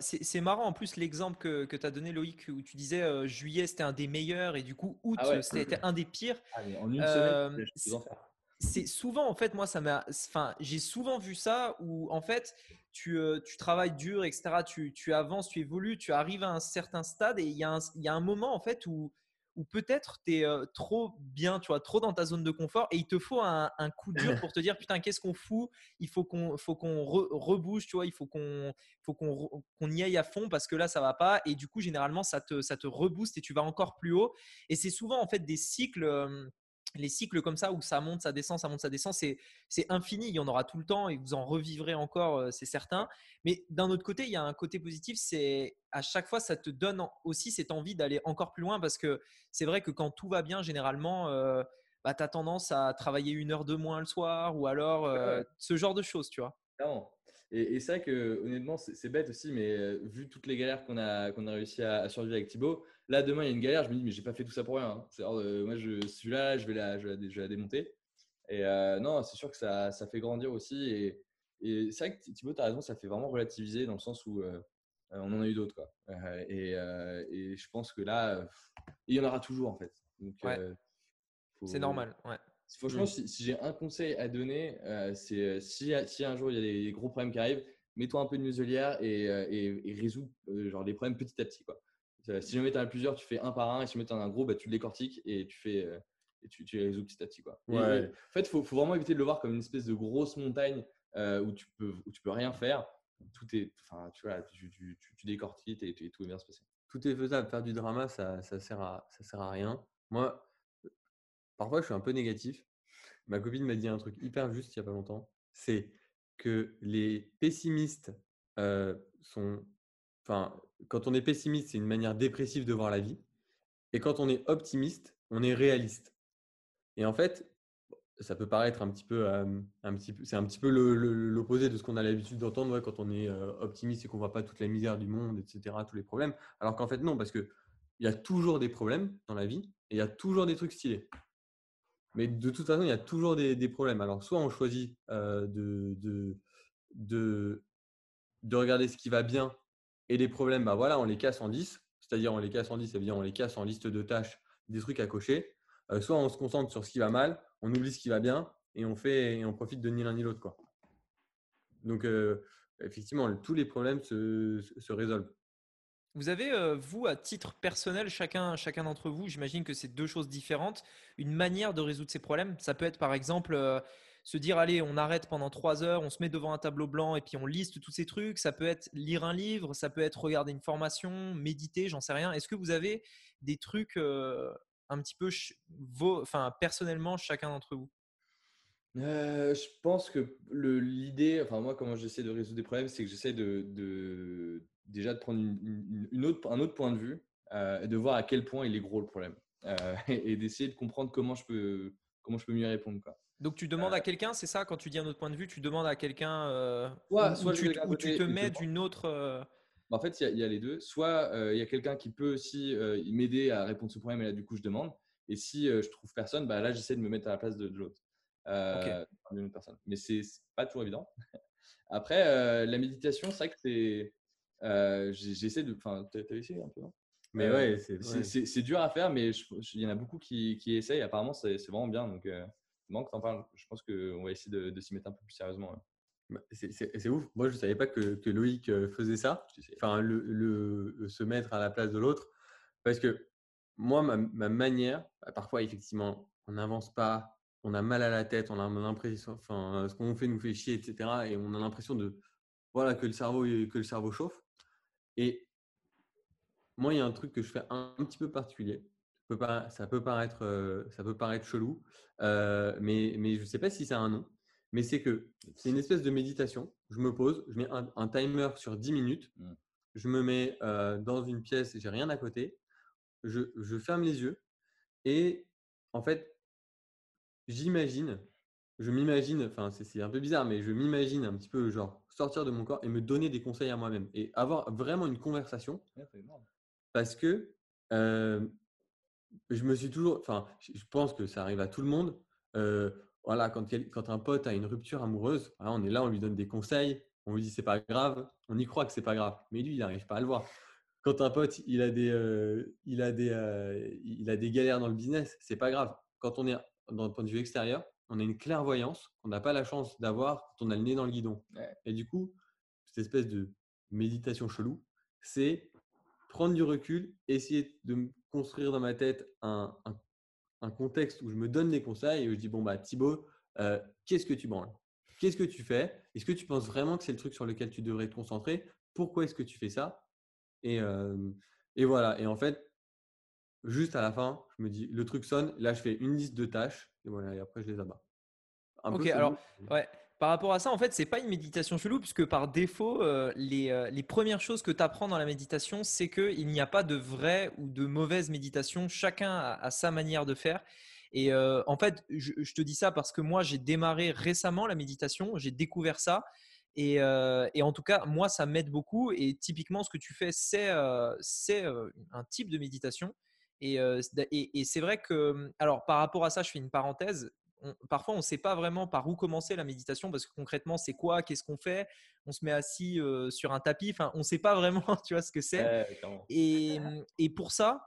Speaker 1: c'est marrant en plus l'exemple que, que tu as donné Loïc où tu disais juillet c'était un des meilleurs et du coup août ah c'était un des pires.
Speaker 3: Ah, en une semaine, je en faire
Speaker 1: c'est souvent en fait moi ça m'a enfin j'ai souvent vu ça où en fait tu, tu travailles dur etc tu, tu, avances tu évolues tu arrives à un certain stade et il y, a un, il y a un moment en fait où, où peut-être tu es trop bien tu vois trop dans ta zone de confort et il te faut un, un coup dur pour te dire [laughs] putain qu'est-ce qu'on fout? Il faut qu'on faut qu'on rebouge tu vois il faut qu'on faut qu'on qu'on y aille à fond parce que là ça va pas et du coup généralement ça te ça te rebooste et tu vas encore plus haut et c'est souvent en fait des cycles les cycles comme ça où ça monte, ça descend, ça monte, ça descend, c'est, infini. Il y en aura tout le temps et vous en revivrez encore, euh, c'est certain. Mais d'un autre côté, il y a un côté positif, c'est à chaque fois, ça te donne aussi cette envie d'aller encore plus loin parce que c'est vrai que quand tout va bien, généralement, euh, bah, tu as tendance à travailler une heure de moins le soir ou alors euh, ce genre de choses, tu vois.
Speaker 3: Et, c'est vrai que honnêtement, c'est bête aussi, mais vu toutes les galères qu'on a, qu'on a réussi à, survivre avec Thibaut, là demain il y a une galère, je me dis, mais j'ai pas fait tout ça pour rien. Hein. C'est moi, je suis là, je vais la, je vais la, démonter. Et non, c'est sûr que ça, ça, fait grandir aussi. Et, et c'est vrai que Thibaut, tu as raison, ça fait vraiment relativiser dans le sens où on en a eu d'autres. Quoi. Et, et, je pense que là, il y en aura toujours en fait.
Speaker 1: C'est normal. Ouais.
Speaker 3: Franchement, si, j'ai un conseil à donner, euh, c'est euh, si, si, un jour il y a des gros problèmes qui arrivent, mets-toi un peu de muselière et, euh, et, résous genre, les problèmes petit à petit. Quoi. Si jamais tu en as plusieurs, tu fais un par un. Et si jamais tu en as un gros, bah, tu le décortiques et tu, fais, et tu, tu les résous petit à petit. Quoi. en fait, il faut, faut, vraiment éviter de le voir comme une espèce de grosse montagne où, tu peux, où tu peux rien faire. Tout est, enfin, tu, vois, tu, tu, tu décortiques et, tout va bien se passer.
Speaker 2: Tout est faisable. Faire du drama, ça, ça, sert, à, ça sert à rien. Moi, Parfois, je suis un peu négatif. Ma copine m'a dit un truc hyper juste il n'y a pas longtemps. C'est que les pessimistes sont. Quand on est pessimiste, c'est une manière dépressive de voir la vie. Et quand on est optimiste, on est réaliste. Et en fait, ça peut paraître un petit peu, c'est un petit peu l'opposé de ce qu'on a l'habitude d'entendre quand on est optimiste et qu'on voit pas toute la misère du monde, etc., tous les problèmes. Alors qu'en fait non, parce que il y a toujours des problèmes dans la vie et il y a toujours des trucs stylés. Mais de toute façon, il y a toujours des, problèmes. Alors, soit on choisit de, regarder ce qui va bien et les problèmes, bah voilà, on les casse en 10. C'est-à-dire, on les casse en 10, ça veut dire on les casse en liste de tâches, des trucs à cocher. soit on se concentre sur ce qui va mal, on oublie ce qui va bien et on, fait, et on profite de ni l'un ni l'autre. Quoi. Donc, effectivement, tous les problèmes se, résolvent.
Speaker 1: Vous avez, euh, vous, à titre personnel, chacun, chacun d'entre vous, j'imagine que c'est deux choses différentes, une manière de résoudre ces problèmes. Ça peut être par exemple euh, se dire, allez, on arrête pendant trois heures, on se met devant un tableau blanc et puis on liste tous ces trucs. Ça peut être lire un livre, ça peut être regarder une formation, méditer, j'en sais rien. Est-ce que vous avez des trucs euh, un petit peu, enfin, personnellement, chacun d'entre vous?
Speaker 3: Je pense que l'idée, enfin moi comment j'essaie de résoudre des problèmes, c'est que j'essaie de, déjà de prendre une, autre, un autre point de vue euh, et de voir à quel point il est gros le problème euh, [laughs] et, d'essayer de comprendre comment je peux, comment je peux mieux répondre. Quoi.
Speaker 1: Donc tu demandes à euh, quelqu'un, c'est ça quand tu dis un autre point de vue, tu demandes à quelqu'un soit, soit tu, tu, te mets d'une autre.
Speaker 3: Bah, en fait, il y, a les deux. Soit il y a quelqu'un qui peut aussi m'aider à répondre à ce problème et là du coup je demande. Et si je trouve personne, bah, là j'essaie de me mettre à la place de, l'autre. d'une personne. Mais c'est pas toujours évident. [laughs] Après, la méditation, c'est vrai que c'est euh, j'essaie de. Enfin, tu as essayé un peu, non?
Speaker 2: Mais euh, ouais,
Speaker 3: c'est dur à faire, mais il y en a beaucoup qui, qui essayent. Apparemment, c'est vraiment bien. Donc, que t'en parles. Je pense qu'on va essayer de, s'y mettre un peu plus sérieusement.
Speaker 2: Bah, c'est ouf. Moi, je ne savais pas que, que, Loïc euh, faisait ça. Enfin, le, le, se mettre à la place de l'autre. Parce que moi, ma, ma manière, bah, parfois, effectivement, on n'avance pas, on a mal à la tête, on a l'impression, enfin, ce qu'on fait nous fait chier, etc. Et on a l'impression de, voilà, que le cerveau, que le cerveau chauffe. Et moi, il y a un truc que je fais un, petit peu particulier. Ça peut, paraître, ça peut paraître chelou, euh, mais, mais je ne sais pas si ça a un nom. Mais c'est que c'est une espèce de méditation. Je me pose, je mets un, timer sur 10 minutes. Mmh. Je me mets euh, dans une pièce, j'ai rien à côté. Je, je ferme les yeux et en fait, j'imagine je m'imagine, enfin c'est un peu bizarre, mais je m'imagine un petit peu genre sortir de mon corps et me donner des conseils à moi-même et avoir vraiment une conversation. parce que je me suis toujours, enfin je pense que ça arrive à tout le monde. voilà, quand, quand un pote a une rupture amoureuse, on est là, on lui donne des conseils, on lui dit c'est pas grave, on y croit que c'est pas grave, mais lui il n'arrive pas à le voir. Quand un pote il a des, il a des, il a des galères dans le business, c'est pas grave. Quand on est d'un point de vue extérieur, on a une clairvoyance qu'on n'a pas la chance d'avoir quand on a le nez dans le guidon. Et du coup, cette espèce de méditation chelou, c'est prendre du recul, essayer de construire dans ma tête un, contexte où je me donne des conseils et où je dis bon bah Thibaut, euh, qu'est-ce que tu branles? Qu'est-ce que tu fais? Est-ce que tu penses vraiment que c'est le truc sur lequel tu devrais te concentrer? Pourquoi est-ce que tu fais ça? Et, euh, et voilà. Et en fait, juste à la fin, je me dis le truc sonne. Là, je fais une liste de tâches et voilà, et après, je les abats.
Speaker 1: ok, alors, ouais. Par rapport à ça, en fait, c'est pas une méditation chelou, puisque par défaut, euh, les, euh, les, premières choses que tu apprends dans la méditation, c'est qu'il n'y a pas de vraie ou de mauvaise méditation. Chacun a, sa manière de faire. Et euh, en fait, je, te dis ça parce que moi, j'ai démarré récemment la méditation, j'ai découvert ça. Et, en tout cas, moi, ça m'aide beaucoup. Et typiquement, ce que tu fais, c'est c'est un type de méditation. Et, et, c'est vrai que, alors par rapport à ça, je fais une parenthèse. Parfois, on ne sait pas vraiment par où commencer la méditation parce que concrètement, c'est quoi Qu'est-ce qu'on fait? On se met assis sur un tapis. Enfin, on ne sait pas vraiment, [laughs] tu vois, ce que c'est. et, et, pour ça,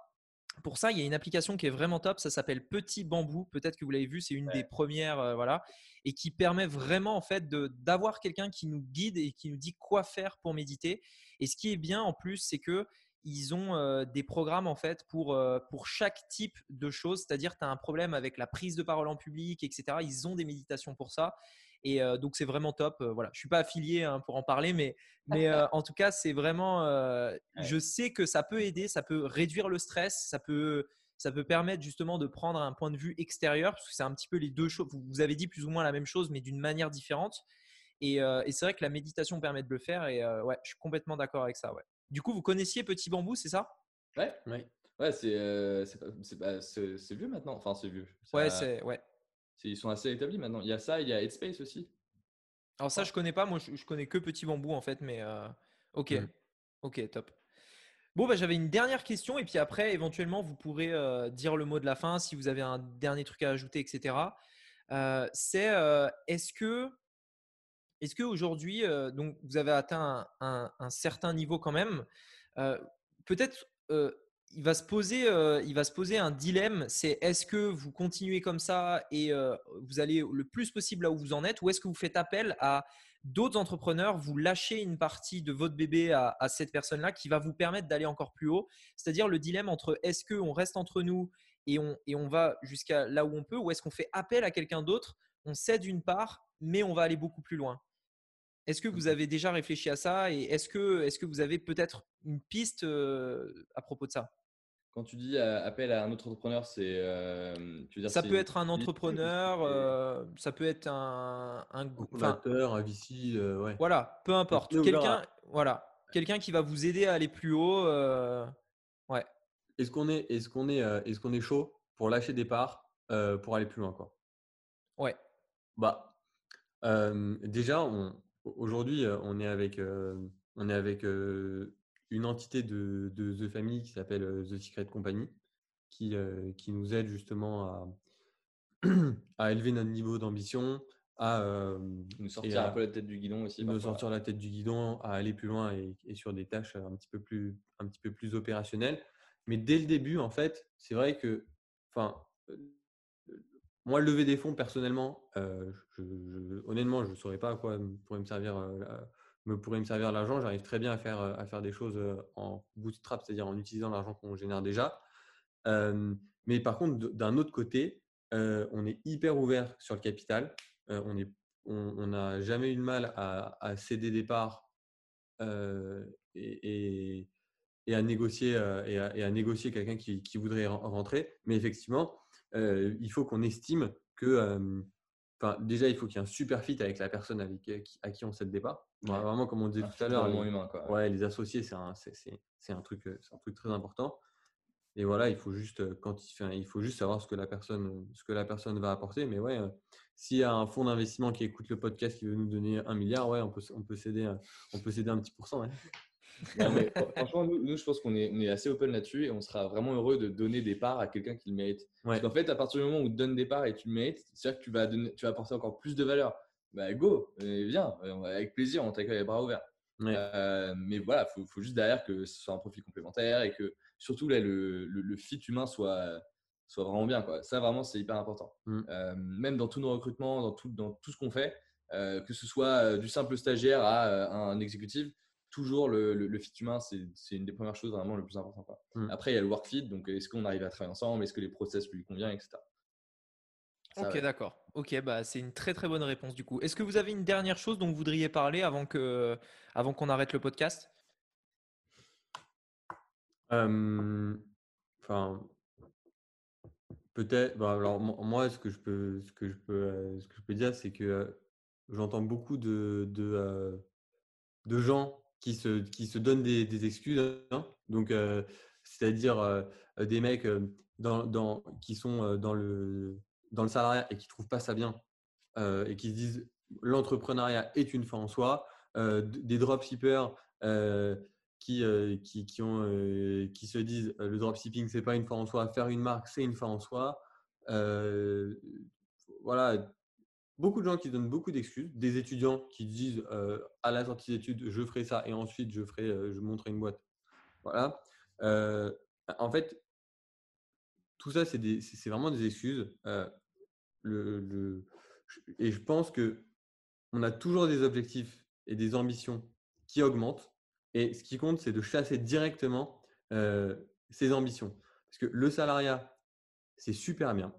Speaker 1: pour ça, il y a une application qui est vraiment top. Ça s'appelle Petit Bambou. Peut-être que vous l'avez vu. C'est une des premières, voilà, et qui permet vraiment en fait d'avoir quelqu'un qui nous guide et qui nous dit quoi faire pour méditer. Et ce qui est bien en plus, c'est que ils ont des programmes en fait pour, pour chaque type de choses. C'est-à-dire, tu as un problème avec la prise de parole en public, etc. Ils ont des méditations pour ça. Et donc, c'est vraiment top. voilà. Je ne suis pas affilié hein, pour en parler, mais, mais en tout cas, c'est vraiment. Je sais que ça peut aider, ça peut réduire le stress, ça peut, ça peut permettre justement de prendre un point de vue extérieur, parce que c'est un petit peu les deux choses. Vous avez dit plus ou moins la même chose, mais d'une manière différente. Et, et c'est vrai que la méditation permet de le faire. Et ouais, je suis complètement d'accord avec ça. Ouais. Du coup, vous connaissiez Petit Bambou, c'est ça?
Speaker 3: Ouais, ouais. Ouais, c'est euh, c'est vieux maintenant. Enfin, c'est vieux.
Speaker 1: ouais, c'est ouais.
Speaker 3: Ils sont assez établis maintenant. Il y a ça, il y a Headspace aussi.
Speaker 1: Alors ça, je connais pas. Moi, je, connais que Petit Bambou en fait, mais euh, ok, mmh. ok, top. Bon, bah, j'avais une dernière question et puis après, éventuellement, vous pourrez euh, dire le mot de la fin si vous avez un dernier truc à ajouter, etc. c'est est-ce que est-ce qu'aujourd'hui, euh, donc vous avez atteint un, certain niveau quand même Peut-être il va se poser, euh, il va se poser un dilemme. C'est est-ce que vous continuez comme ça et euh, vous allez le plus possible là où vous en êtes, ou est-ce que vous faites appel à d'autres entrepreneurs, vous lâchez une partie de votre bébé à, cette personne-là qui va vous permettre d'aller encore plus haut? C'est-à-dire le dilemme entre est-ce qu'on reste entre nous et on, et on va jusqu'à là où on peut, ou est-ce qu'on fait appel à quelqu'un d'autre, on cède une part, mais on va aller beaucoup plus loin? Est-ce que vous avez déjà réfléchi à ça et est-ce que, est que vous avez peut-être une piste à propos de ça?
Speaker 3: Quand tu dis appel à un autre entrepreneur, c'est.
Speaker 1: Euh, ça peut être un entrepreneur, euh, ça peut être un. Un,
Speaker 2: un VC, ouais.
Speaker 1: Voilà, peu importe. Quelqu'un voilà, quelqu'un qui va vous aider à aller plus haut. ouais.
Speaker 2: Est-ce qu'on est, est, qu'on est, est, qu'on est chaud pour lâcher des parts pour aller plus loin quoi?
Speaker 1: Ouais.
Speaker 2: Bah, déjà, aujourd'hui, on est avec, on est avec une entité de, The Family qui s'appelle The Secret Company, qui, qui nous aide justement à, [clears throat] à élever notre niveau d'ambition, à
Speaker 3: euh, nous sortir un peu la tête du guidon aussi.
Speaker 2: Nous sortir la tête du guidon, à aller plus loin et, sur des tâches un petit peu plus, un petit peu plus opérationnelles. Mais dès le début, en fait, c'est vrai que, enfin, moi, lever des fonds, personnellement, honnêtement, je ne saurais pas à quoi pourrait me servir me servir l'argent. J'arrive très bien à faire, euh, des choses euh, en bootstrap, c'est-à-dire en utilisant l'argent qu'on génère déjà. mais par contre, d'un autre côté, euh, on est hyper ouvert sur le capital. on n'a jamais eu de mal à, céder des parts et, et, à négocier, et à, négocier quelqu'un qui, qui, voudrait rentrer. Mais effectivement, il faut qu'on estime que déjà, il faut qu'il y ait un super fit avec la personne avec qui, à qui on cède départ. Vraiment, comme on disait tout à l'heure, les, Ouais, les associés, c'est un, un, truc, un truc très important. Et voilà, il faut juste, quand il, fait, il faut juste savoir ce que, la personne, ce que la personne va apporter. Mais ouais, s'il y a un fonds d'investissement qui écoute le podcast qui veut nous donner un milliard, ouais, on peut, on peut, céder, on peut céder un petit pourcent.
Speaker 3: Franchement, nous, je pense qu'on est, est, assez open là-dessus et on sera vraiment heureux de donner des parts à quelqu'un qui le mérite. Parce qu'en fait, à partir du moment où tu donnes des parts et tu le mérites, c'est-à-dire que tu vas, donner, tu vas apporter encore plus de valeur. Bah, go, viens, avec plaisir, on t'accueille les bras ouverts. Euh, mais voilà, il faut, juste derrière que ce soit un profil complémentaire et que surtout là, le, le, fit humain soit, soit vraiment bien. Quoi. Ça, vraiment, c'est hyper important. Mm. Euh, même dans tous nos recrutements, dans tout, dans tout ce qu'on fait, euh, que ce soit du simple stagiaire à un exécutif, toujours le, le, fit humain, c'est une des premières choses vraiment le plus important. Hmm. Après, il y a le work fit, donc est-ce qu'on arrive à travailler ensemble, est-ce que les process lui conviennent, etc.
Speaker 1: ok, d'accord. Ok, bah, c'est une très très bonne réponse du coup. Est-ce que vous avez une dernière chose dont vous voudriez parler avant qu'on avant qu'on arrête le podcast?
Speaker 2: Enfin, peut-être. Bah, alors moi, ce que je peux, ce que je peux, ce que je peux dire, c'est que euh, j'entends beaucoup de, de, euh, de gens qui se, qui se donnent des, excuses. Hein. Donc, euh, c'est-à-dire euh, des mecs euh, dans, dans, qui sont dans le, dans le salariat et qui ne trouvent pas ça bien et qui se disent l'entrepreneuriat est une fin en soi. des dropshippers qui, qui, qui, qui se disent le dropshipping, ce n'est pas une fin en soi. Faire une marque, c'est une fin en soi. voilà, beaucoup de gens qui donnent beaucoup d'excuses, des étudiants qui disent euh, à la sortie d'études, je ferai ça et ensuite je ferai, euh, je montrerai une boîte. Voilà. Euh, en fait, tout ça, c'est vraiment des excuses. Le, et je pense que on a toujours des objectifs et des ambitions qui augmentent. Et ce qui compte, c'est de chasser directement ces ambitions. Parce que le salariat, c'est super bien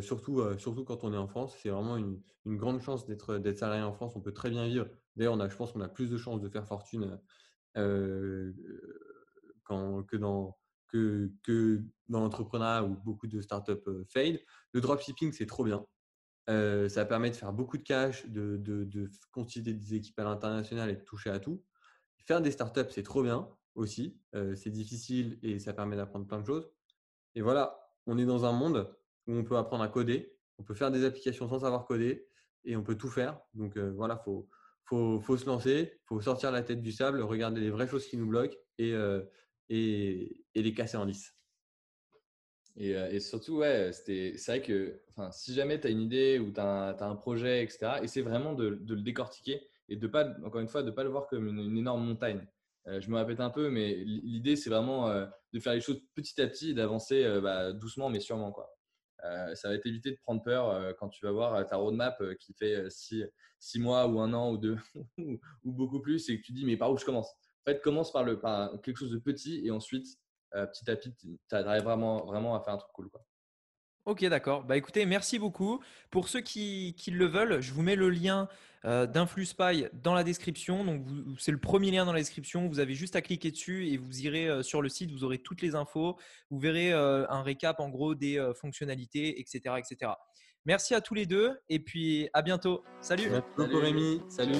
Speaker 2: surtout, surtout quand on est en France, c'est vraiment une, grande chance d'être salarié en France. On peut très bien vivre. D'ailleurs, je pense qu'on a plus de chances de faire fortune que dans l'entrepreneuriat où beaucoup de startups fail. Le dropshipping, c'est trop bien. ça permet de faire beaucoup de cash, de, de, de constituer des équipes à l'international et de toucher à tout. Faire des startups, c'est trop bien aussi. c'est difficile et ça permet d'apprendre plein de choses. Et voilà, on est dans un monde où on peut apprendre à coder, on peut faire des applications sans savoir coder et on peut tout faire. Donc euh, voilà, il faut, faut, faut, se lancer, faut sortir la tête du sable, regarder les vraies choses qui nous bloquent et, euh, et, et, les casser en lice.
Speaker 3: Et, euh, et, surtout, ouais, c'est vrai que si jamais tu as une idée ou tu as, un projet, etc., essaie vraiment de, de, le décortiquer et de pas, encore une fois, de ne pas le voir comme une, énorme montagne. je me répète un peu, mais l'idée, c'est vraiment de faire les choses petit à petit et d'avancer bah, doucement mais sûrement. Quoi. Ça va t'éviter de prendre peur quand tu vas voir ta roadmap qui fait six, six, mois ou un an ou deux [laughs] ou beaucoup plus et que tu dis mais par où je commence? En fait, commence par, le, quelque chose de petit et ensuite, petit à petit, tu arrives vraiment, vraiment à faire un truc cool.
Speaker 1: Ok, d'accord. Bah écoutez, merci beaucoup. Pour ceux qui, le veulent, je vous mets le lien euh, dans la description. Donc, c'est le premier lien dans la description. Vous avez juste à cliquer dessus et vous irez euh, sur le site. Vous aurez toutes les infos. Vous verrez euh, un récap en gros des euh, fonctionnalités, etc., etc. Merci à tous les deux et puis à bientôt. Salut.
Speaker 2: Merci Rémi. Salut.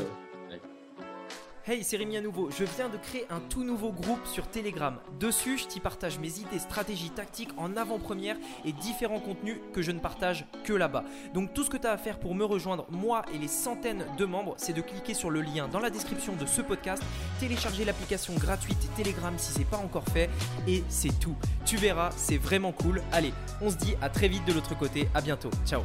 Speaker 1: Hey, c'est Rémi à nouveau. Je viens de créer un tout nouveau groupe sur Telegram. Dessus, je t'y partage mes idées, stratégies, tactiques en avant-première et différents contenus que je ne partage que là-bas. Donc tout ce que tu as à faire pour me rejoindre, moi et les centaines de membres, c'est de cliquer sur le lien dans la description de ce podcast, télécharger l'application gratuite Telegram si c'est pas encore fait et c'est tout. Tu verras, c'est vraiment cool. Allez, on se dit à très vite de l'autre côté. À bientôt. Ciao.